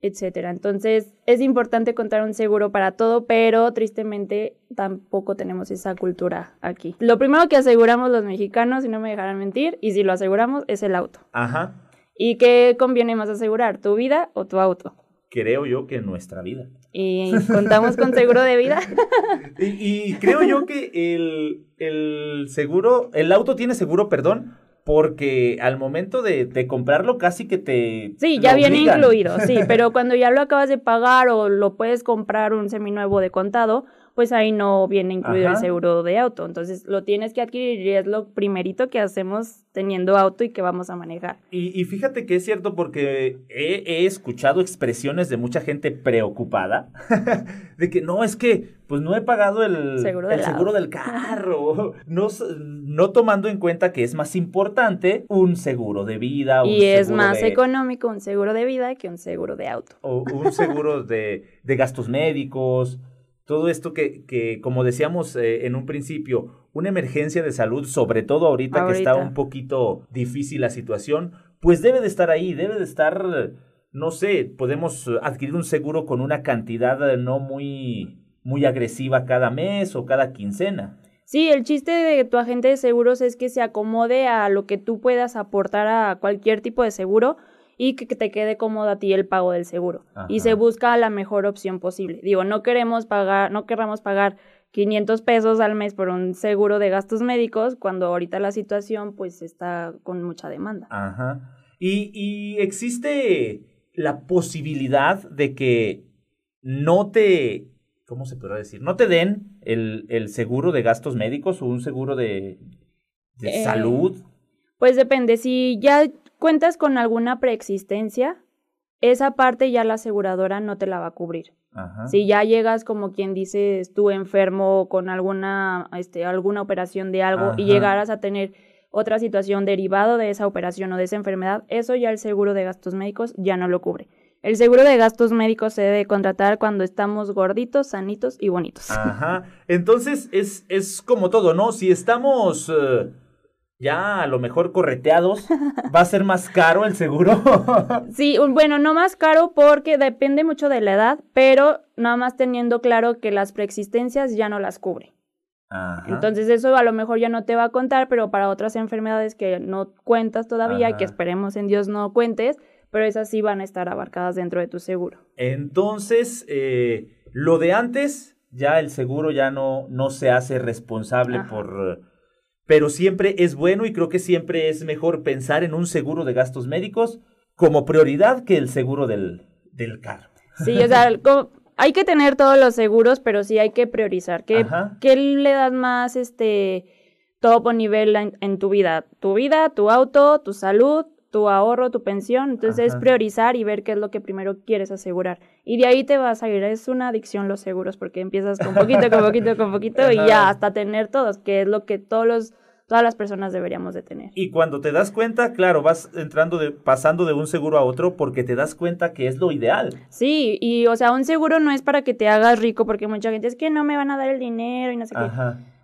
etcétera. Entonces, es importante contar un seguro para todo, pero tristemente tampoco tenemos esa cultura aquí. Lo primero que aseguramos los mexicanos, si no me dejarán mentir, y si lo aseguramos, es el auto. Ajá. ¿Y qué conviene más asegurar, tu vida o tu auto? Creo yo que nuestra vida. ¿Y contamos con seguro de vida? y, creo yo que el, el seguro, el auto tiene seguro, perdón, porque al momento de, de, comprarlo casi que te... Sí, ya viene incluido, sí, pero cuando ya lo acabas de pagar o lo puedes comprar un seminuevo de contado, pues ahí no viene incluido el seguro de auto. Entonces lo tienes que adquirir y es lo primerito que hacemos teniendo auto y que vamos a manejar. Y, fíjate que es cierto porque he, escuchado expresiones de mucha gente preocupada de que no, es que pues no he pagado el seguro, el seguro del carro, no, no tomando en cuenta que es más importante un seguro de vida. Un y es más económico un seguro de vida que un seguro de auto. O un seguro de, de gastos médicos todo esto que, que como decíamos eh, en un principio, una emergencia de salud, sobre todo ahorita, que está un poquito difícil la situación, pues debe de estar ahí, debe de estar, no sé, podemos adquirir un seguro con una cantidad no muy, muy agresiva cada mes o cada quincena. Sí, el chiste de tu agente de seguros es que se acomode a lo que tú puedas aportar a cualquier tipo de seguro y que te quede cómodo a ti el pago del seguro. Y se busca la mejor opción posible. Digo, no queremos pagar, no querramos pagar 500 pesos al mes por un seguro de gastos médicos cuando ahorita la situación pues está con mucha demanda. Ajá. Y, y existe la posibilidad de que no te, ¿cómo se podrá decir? No te den el, el seguro de gastos médicos o un seguro de, de Eh, salud. Pues depende, si ya cuentas con alguna preexistencia, esa parte ya la aseguradora no te la va a cubrir. Ajá. Si ya llegas como quien dice, tú enfermo con alguna, este, alguna operación de algo y llegaras a tener otra situación derivado de esa operación o de esa enfermedad, eso ya el seguro de gastos médicos ya no lo cubre. El seguro de gastos médicos se debe contratar cuando estamos gorditos, sanitos y bonitos. Ajá. Entonces es, es como todo, ¿no? Si estamos eh, ya a lo mejor correteados, va a ser más caro el seguro. Sí, bueno, no más caro porque depende mucho de la edad, pero nada más teniendo claro que las preexistencias ya no las cubre. Ajá. Entonces eso a lo mejor ya no te va a contar, pero para otras enfermedades que no cuentas todavía que esperemos en Dios no cuentes, pero esas sí van a estar abarcadas dentro de tu seguro. Entonces, eh, lo de antes, ya el seguro ya no, no se hace responsable Ajá. por... Pero siempre es bueno y creo que siempre es mejor pensar en un seguro de gastos médicos como prioridad que el seguro del, del carro. Sí, o sea, hay que tener todos los seguros, pero sí hay que priorizar. ¿Qué, qué le das más este topo nivel en, en tu vida? Tu vida, tu auto, tu salud, tu ahorro, tu pensión. Entonces es priorizar y ver qué es lo que primero quieres asegurar. Y de ahí te vas a ir. Es una adicción los seguros porque empiezas con poquito, con poquito, con poquito y ya hasta tener todos, que es lo que todos los, todas las personas deberíamos de tener. Y cuando te das cuenta, claro, vas entrando de, pasando de un seguro a otro porque te das cuenta que es lo ideal. Sí, y o sea, un seguro no es para que te hagas rico porque mucha gente es que no me van a dar el dinero y no sé qué.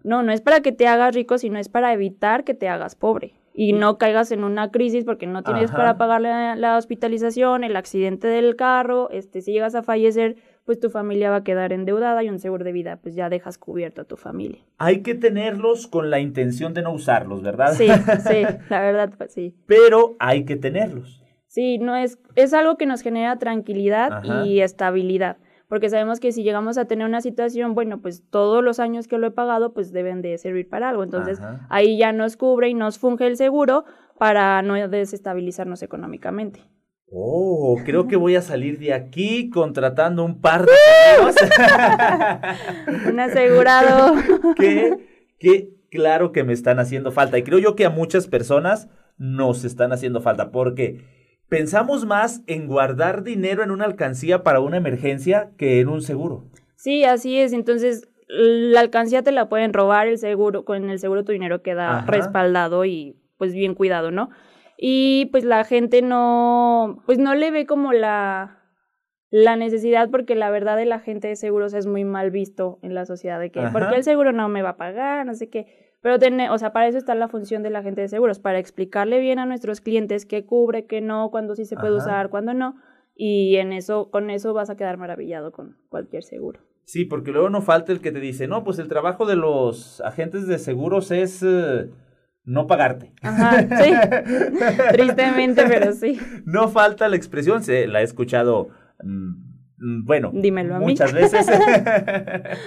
No, no es para que te hagas rico, sino es para evitar que te hagas pobre y no caigas en una crisis porque no tienes Ajá. para pagar la, la hospitalización, el accidente del carro, este, si llegas a fallecer, pues tu familia va a quedar endeudada y un seguro de vida, pues ya dejas cubierto a tu familia. Hay que tenerlos con la intención de no usarlos, ¿verdad? Sí, sí, la verdad, pues sí. Pero hay que tenerlos. Sí, no es, es algo que nos genera tranquilidad Ajá. y estabilidad. Porque sabemos que si llegamos a tener una situación, bueno, pues todos los años que lo he pagado, pues deben de servir para algo. Entonces, Ajá. ahí ya nos cubre y nos funge el seguro para no desestabilizarnos económicamente. Oh, creo que voy a salir de aquí contratando un par de seguros. Un asegurado. que, que claro que me están haciendo falta. Y creo yo que a muchas personas nos están haciendo falta porque pensamos más en guardar dinero en una alcancía para una emergencia que en un seguro. Sí, así es. Entonces, la alcancía te la pueden robar, el seguro, con el seguro tu dinero queda Ajá. respaldado y pues bien cuidado, ¿no? Y pues la gente no, pues no le ve como la, la necesidad porque la verdad de la gente de seguros es muy mal visto en la sociedad de que, Ajá. ¿por qué el seguro no me va a pagar? No sé qué. Pero, o sea, para eso está la función de la gente de seguros, para explicarle bien a nuestros clientes qué cubre, qué no, cuándo sí se puede Ajá. usar, cuándo no. Y en eso, con eso vas a quedar maravillado con cualquier seguro. Sí, porque luego no falta el que te dice, no, pues el trabajo de los agentes de seguros es eh, no pagarte. Ajá, sí. Tristemente, pero sí. No falta la expresión, se, la he escuchado, mm, bueno, Dímelo a mí. muchas veces.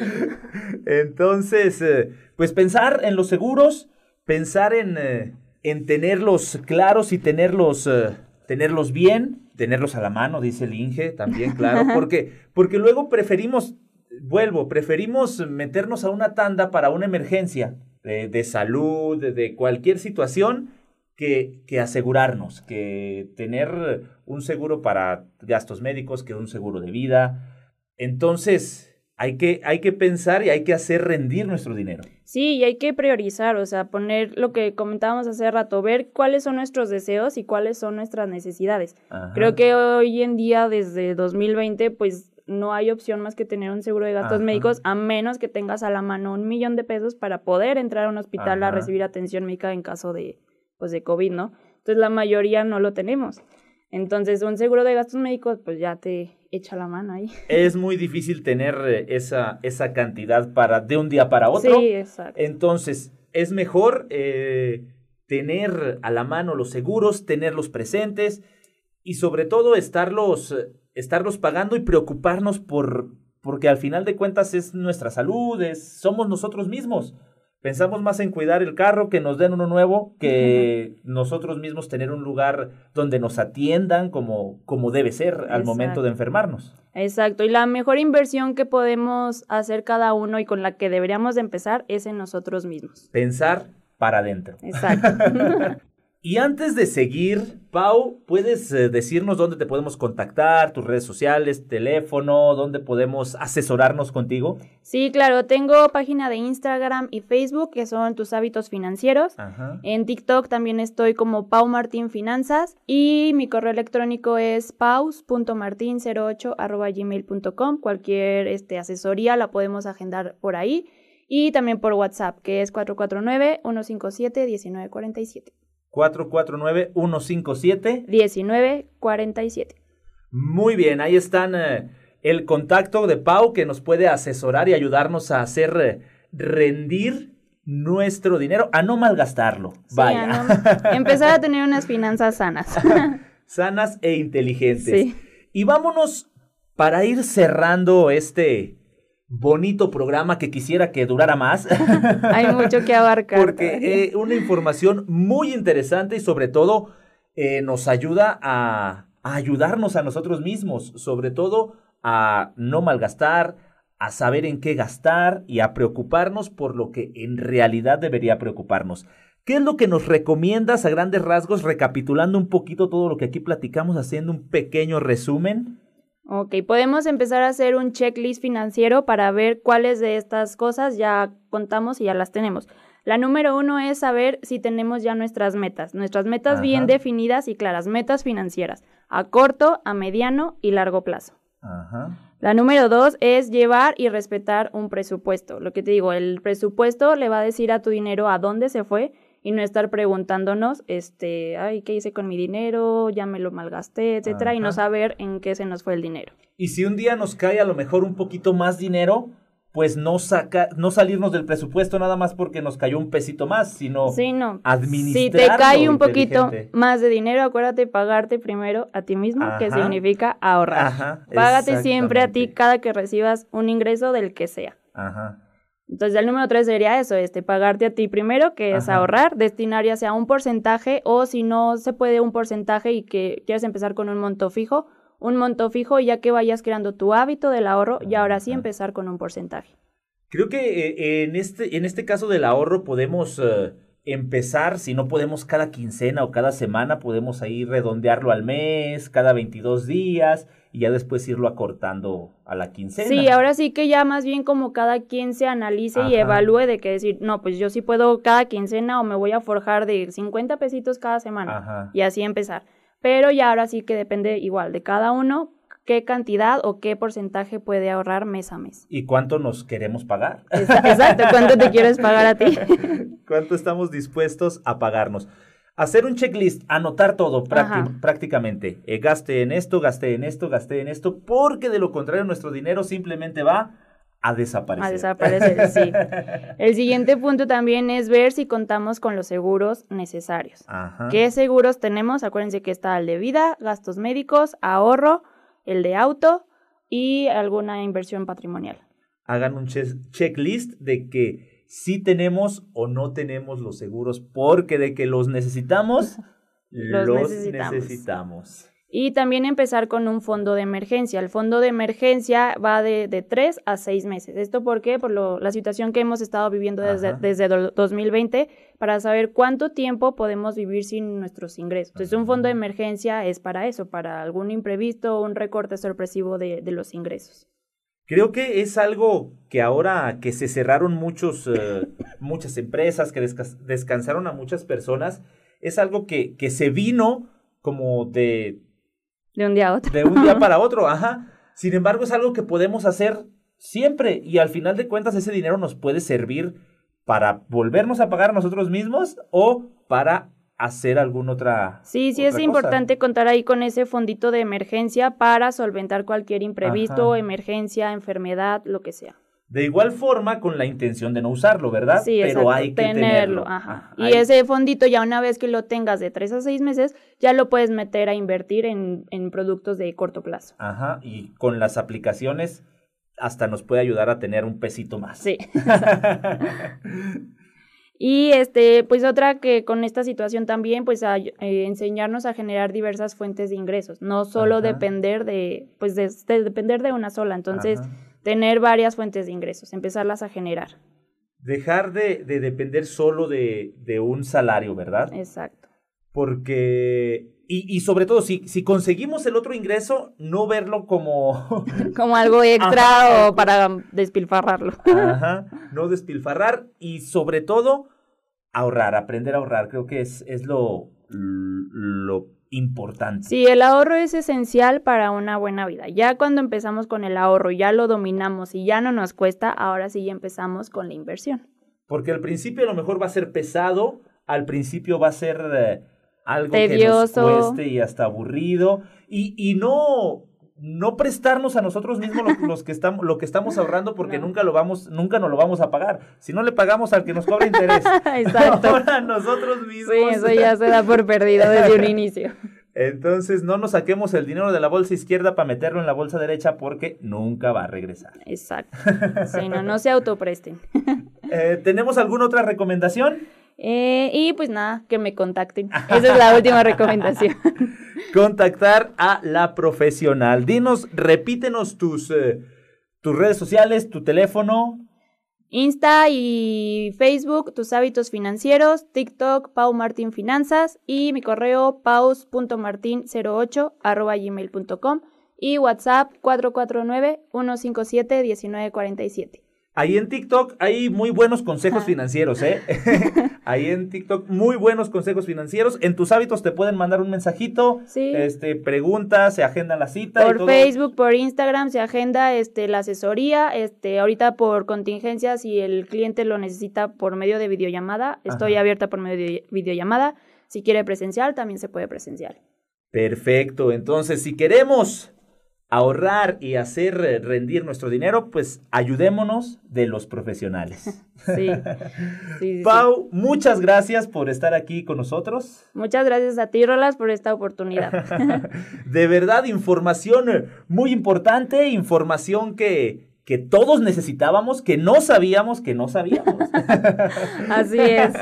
Entonces, eh, pues pensar en los seguros, pensar en, eh, en tenerlos claros y tenerlos, eh, tenerlos bien, tenerlos a la mano, dice el Inge, también, claro, porque, porque luego preferimos, vuelvo, preferimos meternos a una tanda para una emergencia de, de salud, de, de cualquier situación, que, que asegurarnos, que tener un seguro para gastos médicos, que un seguro de vida. Entonces, hay que, hay que pensar y hay que hacer rendir nuestro dinero. Sí, y hay que priorizar, o sea, poner lo que comentábamos hace rato, ver cuáles son nuestros deseos y cuáles son nuestras necesidades. Ajá. Creo que hoy en día, desde 2020, pues no hay opción más que tener un seguro de gastos Ajá. médicos, a menos que tengas a la mano un millón de pesos para poder entrar a un hospital a recibir atención médica en caso de, pues, de COVID, ¿no? Entonces, la mayoría no lo tenemos. Entonces, un seguro de gastos médicos, pues ya te echa la mano ahí. Es muy difícil tener eh, esa, esa cantidad para de un día para otro. Sí, exacto. Entonces, es mejor eh, tener a la mano los seguros, tenerlos presentes y sobre todo estarlos, estarlos pagando y preocuparnos por, porque al final de cuentas es nuestra salud, es, somos nosotros mismos. Pensamos más en cuidar el carro que nos den uno nuevo, que nosotros mismos tener un lugar donde nos atiendan como, como debe ser al momento de enfermarnos. Exacto, y la mejor inversión que podemos hacer cada uno y con la que deberíamos de empezar es en nosotros mismos. Pensar para adentro. Exacto. Y antes de seguir, Pau, ¿puedes eh, decirnos dónde te podemos contactar, tus redes sociales, teléfono, dónde podemos asesorarnos contigo? Sí, claro, tengo página de Instagram y Facebook que son tus hábitos financieros. En TikTok también estoy como Pau Martín Finanzas y mi correo electrónico es paus.martin08 Cualquier este, asesoría la podemos agendar por ahí y también por WhatsApp que es 449 157 1947. 449-157-1947. Muy bien, ahí están eh, el contacto de Pau que nos puede asesorar y ayudarnos a hacer eh, rendir nuestro dinero, a no malgastarlo. Vaya. empezar a tener unas finanzas sanas. sanas e inteligentes. Y vámonos para ir cerrando este bonito programa que quisiera que durara más. Hay mucho que abarcar. Porque eh, una información muy interesante y sobre todo eh, nos ayuda a, a, ayudarnos a nosotros mismos, sobre todo a no malgastar, a saber en qué gastar y a preocuparnos por lo que en realidad debería preocuparnos. ¿Qué es lo que nos recomiendas a grandes rasgos, recapitulando un poquito todo lo que aquí platicamos, haciendo un pequeño resumen? Ok, podemos empezar a hacer un checklist financiero para ver cuáles de estas cosas ya contamos y ya las tenemos. La número uno es saber si tenemos ya nuestras metas, nuestras metas bien definidas y claras, metas financieras, a corto, a mediano y largo plazo. Ajá. La número dos es llevar y respetar un presupuesto. Lo que te digo, el presupuesto le va a decir a tu dinero a dónde se fue y no estar preguntándonos, este, ay, ¿qué hice con mi dinero? Ya me lo malgasté, etcétera, y no saber en qué se nos fue el dinero. Y si un día nos cae a lo mejor un poquito más dinero, pues no saca, no salirnos del presupuesto nada más porque nos cayó un pesito más, sino sí, no. Si te cae un poquito más de dinero, acuérdate pagarte primero a ti mismo, que significa ahorrar. Ajá, Págate siempre a ti cada que recibas un ingreso del que sea. Ajá. Entonces, el número tres sería eso, este, pagarte a ti primero, que es ahorrar, destinar ya sea un porcentaje o si no se puede un porcentaje y que quieres empezar con un monto fijo, un monto fijo ya que vayas creando tu hábito del ahorro y ahora sí empezar con un porcentaje. Creo que eh, en, este, en este caso del ahorro podemos eh, empezar, si no podemos cada quincena o cada semana, podemos ahí redondearlo al mes, cada 22 días y ya después irlo acortando a la quincena. Sí, ahora sí que ya más bien como cada quien se analice y evalúe de que decir, no, pues yo sí puedo cada quincena o me voy a forjar de 50 pesitos cada semana y así empezar. Pero ya ahora sí que depende igual de cada uno qué cantidad o qué porcentaje puede ahorrar mes a mes. ¿Y cuánto nos queremos pagar? Exacto, ¿cuánto te quieres pagar a ti? ¿Cuánto estamos dispuestos a pagarnos? Hacer un checklist, anotar todo prácticamente. Eh, gaste en esto, gasté en esto, gasté en esto, porque de lo contrario nuestro dinero simplemente va a desaparecer. A desaparecer, sí. El siguiente punto también es ver si contamos con los seguros necesarios. ¿Qué seguros tenemos? Acuérdense que está el de vida, gastos médicos, ahorro, el de auto y alguna inversión patrimonial. Hagan un checklist de que si tenemos o no tenemos los seguros, porque de que los necesitamos, los, necesitamos. Y también empezar con un fondo de emergencia. El fondo de emergencia va de, de 3 a 6 meses. ¿Esto por qué? Por lo, la situación que hemos estado viviendo desde, desde 2020 para saber cuánto tiempo podemos vivir sin nuestros ingresos. Entonces, un fondo de emergencia es para eso, para algún imprevisto o un recorte sorpresivo de, de los ingresos. Creo que es algo que ahora que se cerraron muchos, eh, muchas empresas, que descansaron a muchas personas, es algo que, que se vino como de... De un día a otro. De un día para otro, ajá. Sin embargo, es algo que podemos hacer siempre y al final de cuentas ese dinero nos puede servir para volvernos a pagar a nosotros mismos o para hacer alguna otra. Sí, sí es importante contar ahí con ese fondito de emergencia para solventar cualquier imprevisto, emergencia, enfermedad, lo que sea. De igual forma, con la intención de no usarlo, ¿verdad? Sí, Pero hay que tenerlo. Ajá. y ese fondito, ya una vez que lo tengas de tres a seis meses, ya lo puedes meter a invertir en, en productos de corto plazo. Ajá. Y con las aplicaciones hasta nos puede ayudar a tener un pesito más. Sí. y este, pues otra que con esta situación también, pues a, eh, enseñarnos a generar diversas fuentes de ingresos, no solo depender de, pues de, depender de una sola. Entonces, tener varias fuentes de ingresos, empezarlas a generar. Dejar de, de depender solo de, de un salario, ¿verdad? Exacto. Porque y, y, sobre todo, si, si conseguimos el otro ingreso, no verlo como... como algo extra o para despilfarrarlo. Ajá, no despilfarrar y sobre todo ahorrar, aprender a ahorrar. Creo que es, es lo, lo importante. Sí, el ahorro es esencial para una buena vida. Ya cuando empezamos con el ahorro, ya lo dominamos y ya no nos cuesta, ahora sí ya empezamos con la inversión. Porque al principio a lo mejor va a ser pesado, al principio va a ser... Eh, algo Tedioso. que nos cueste y hasta aburrido. Y, y no no prestarnos a nosotros mismos lo, los que estamos lo que estamos ahorrando porque nunca lo vamos nunca nos lo vamos a pagar. Si no le pagamos al que nos cobra interés exacto. ahora nosotros mismos. sí eso ya se da por perdido desde un inicio. Entonces no nos saquemos el dinero de la bolsa izquierda para meterlo en la bolsa derecha porque nunca va a regresar. Exacto. Sí no no se autopresten. Eh, tenemos alguna otra recomendación eh, y pues nada, que me contacten. Esa es la última recomendación. Contactar a la profesional. Dinos, repítenos tus, eh, tus redes sociales, tu teléfono. Insta y Facebook, tus hábitos financieros, TikTok, Pau Martín Finanzas y mi correo paus.martin08 arroba gmail.com y WhatsApp 449 157 1947. Ahí en TikTok hay muy buenos consejos financieros, ¿eh? Ahí en TikTok muy buenos consejos financieros. En tus hábitos te pueden mandar un mensajito, sí. este, preguntas, se agenda la cita. Por Facebook, por Instagram se agenda este, la asesoría. Este, ahorita por contingencias, si el cliente lo necesita por medio de videollamada, estoy abierta por medio de videollamada. Si quiere presencial, también se puede presencial. Perfecto. Entonces, si queremos ahorrar y hacer eh, rendir nuestro dinero, pues ayudémonos de los profesionales. Sí. sí, Pau, muchas gracias por estar aquí con nosotros. Muchas gracias a ti, Rolas, por esta oportunidad. de verdad, información muy importante, información que, que todos necesitábamos, que no sabíamos que no sabíamos. Así es.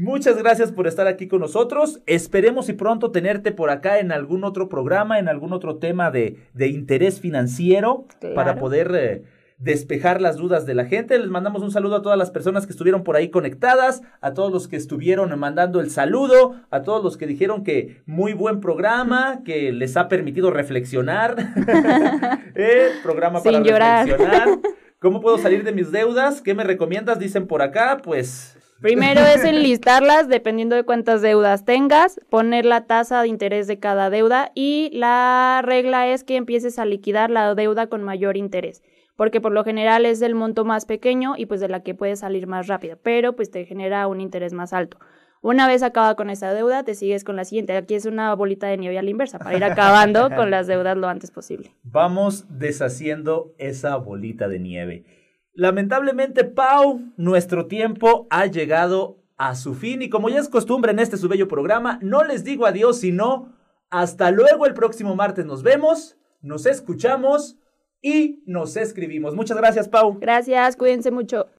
Muchas gracias por estar aquí con nosotros. Esperemos y pronto tenerte por acá en algún otro programa, en algún otro tema de, de interés financiero claro. para poder eh, despejar las dudas de la gente. Les mandamos un saludo a todas las personas que estuvieron por ahí conectadas, a todos los que estuvieron mandando el saludo, a todos los que dijeron que muy buen programa, que les ha permitido reflexionar. eh, programa Sin para llorar. reflexionar. ¿Cómo puedo salir de mis deudas? ¿Qué me recomiendas? Dicen por acá, pues Primero es enlistarlas dependiendo de cuántas deudas tengas, poner la tasa de interés de cada deuda y la regla es que empieces a liquidar la deuda con mayor interés, porque por lo general es del monto más pequeño y pues de la que puedes salir más rápido, pero pues te genera un interés más alto. Una vez acaba con esa deuda, te sigues con la siguiente. Aquí es una bolita de nieve a la inversa para ir acabando con las deudas lo antes posible. Vamos deshaciendo esa bolita de nieve. Lamentablemente, Pau, nuestro tiempo ha llegado a su fin y como ya es costumbre en este su bello programa, no les digo adiós, sino hasta luego el próximo martes nos vemos, nos escuchamos y nos escribimos. Muchas gracias, Pau. Gracias, cuídense mucho.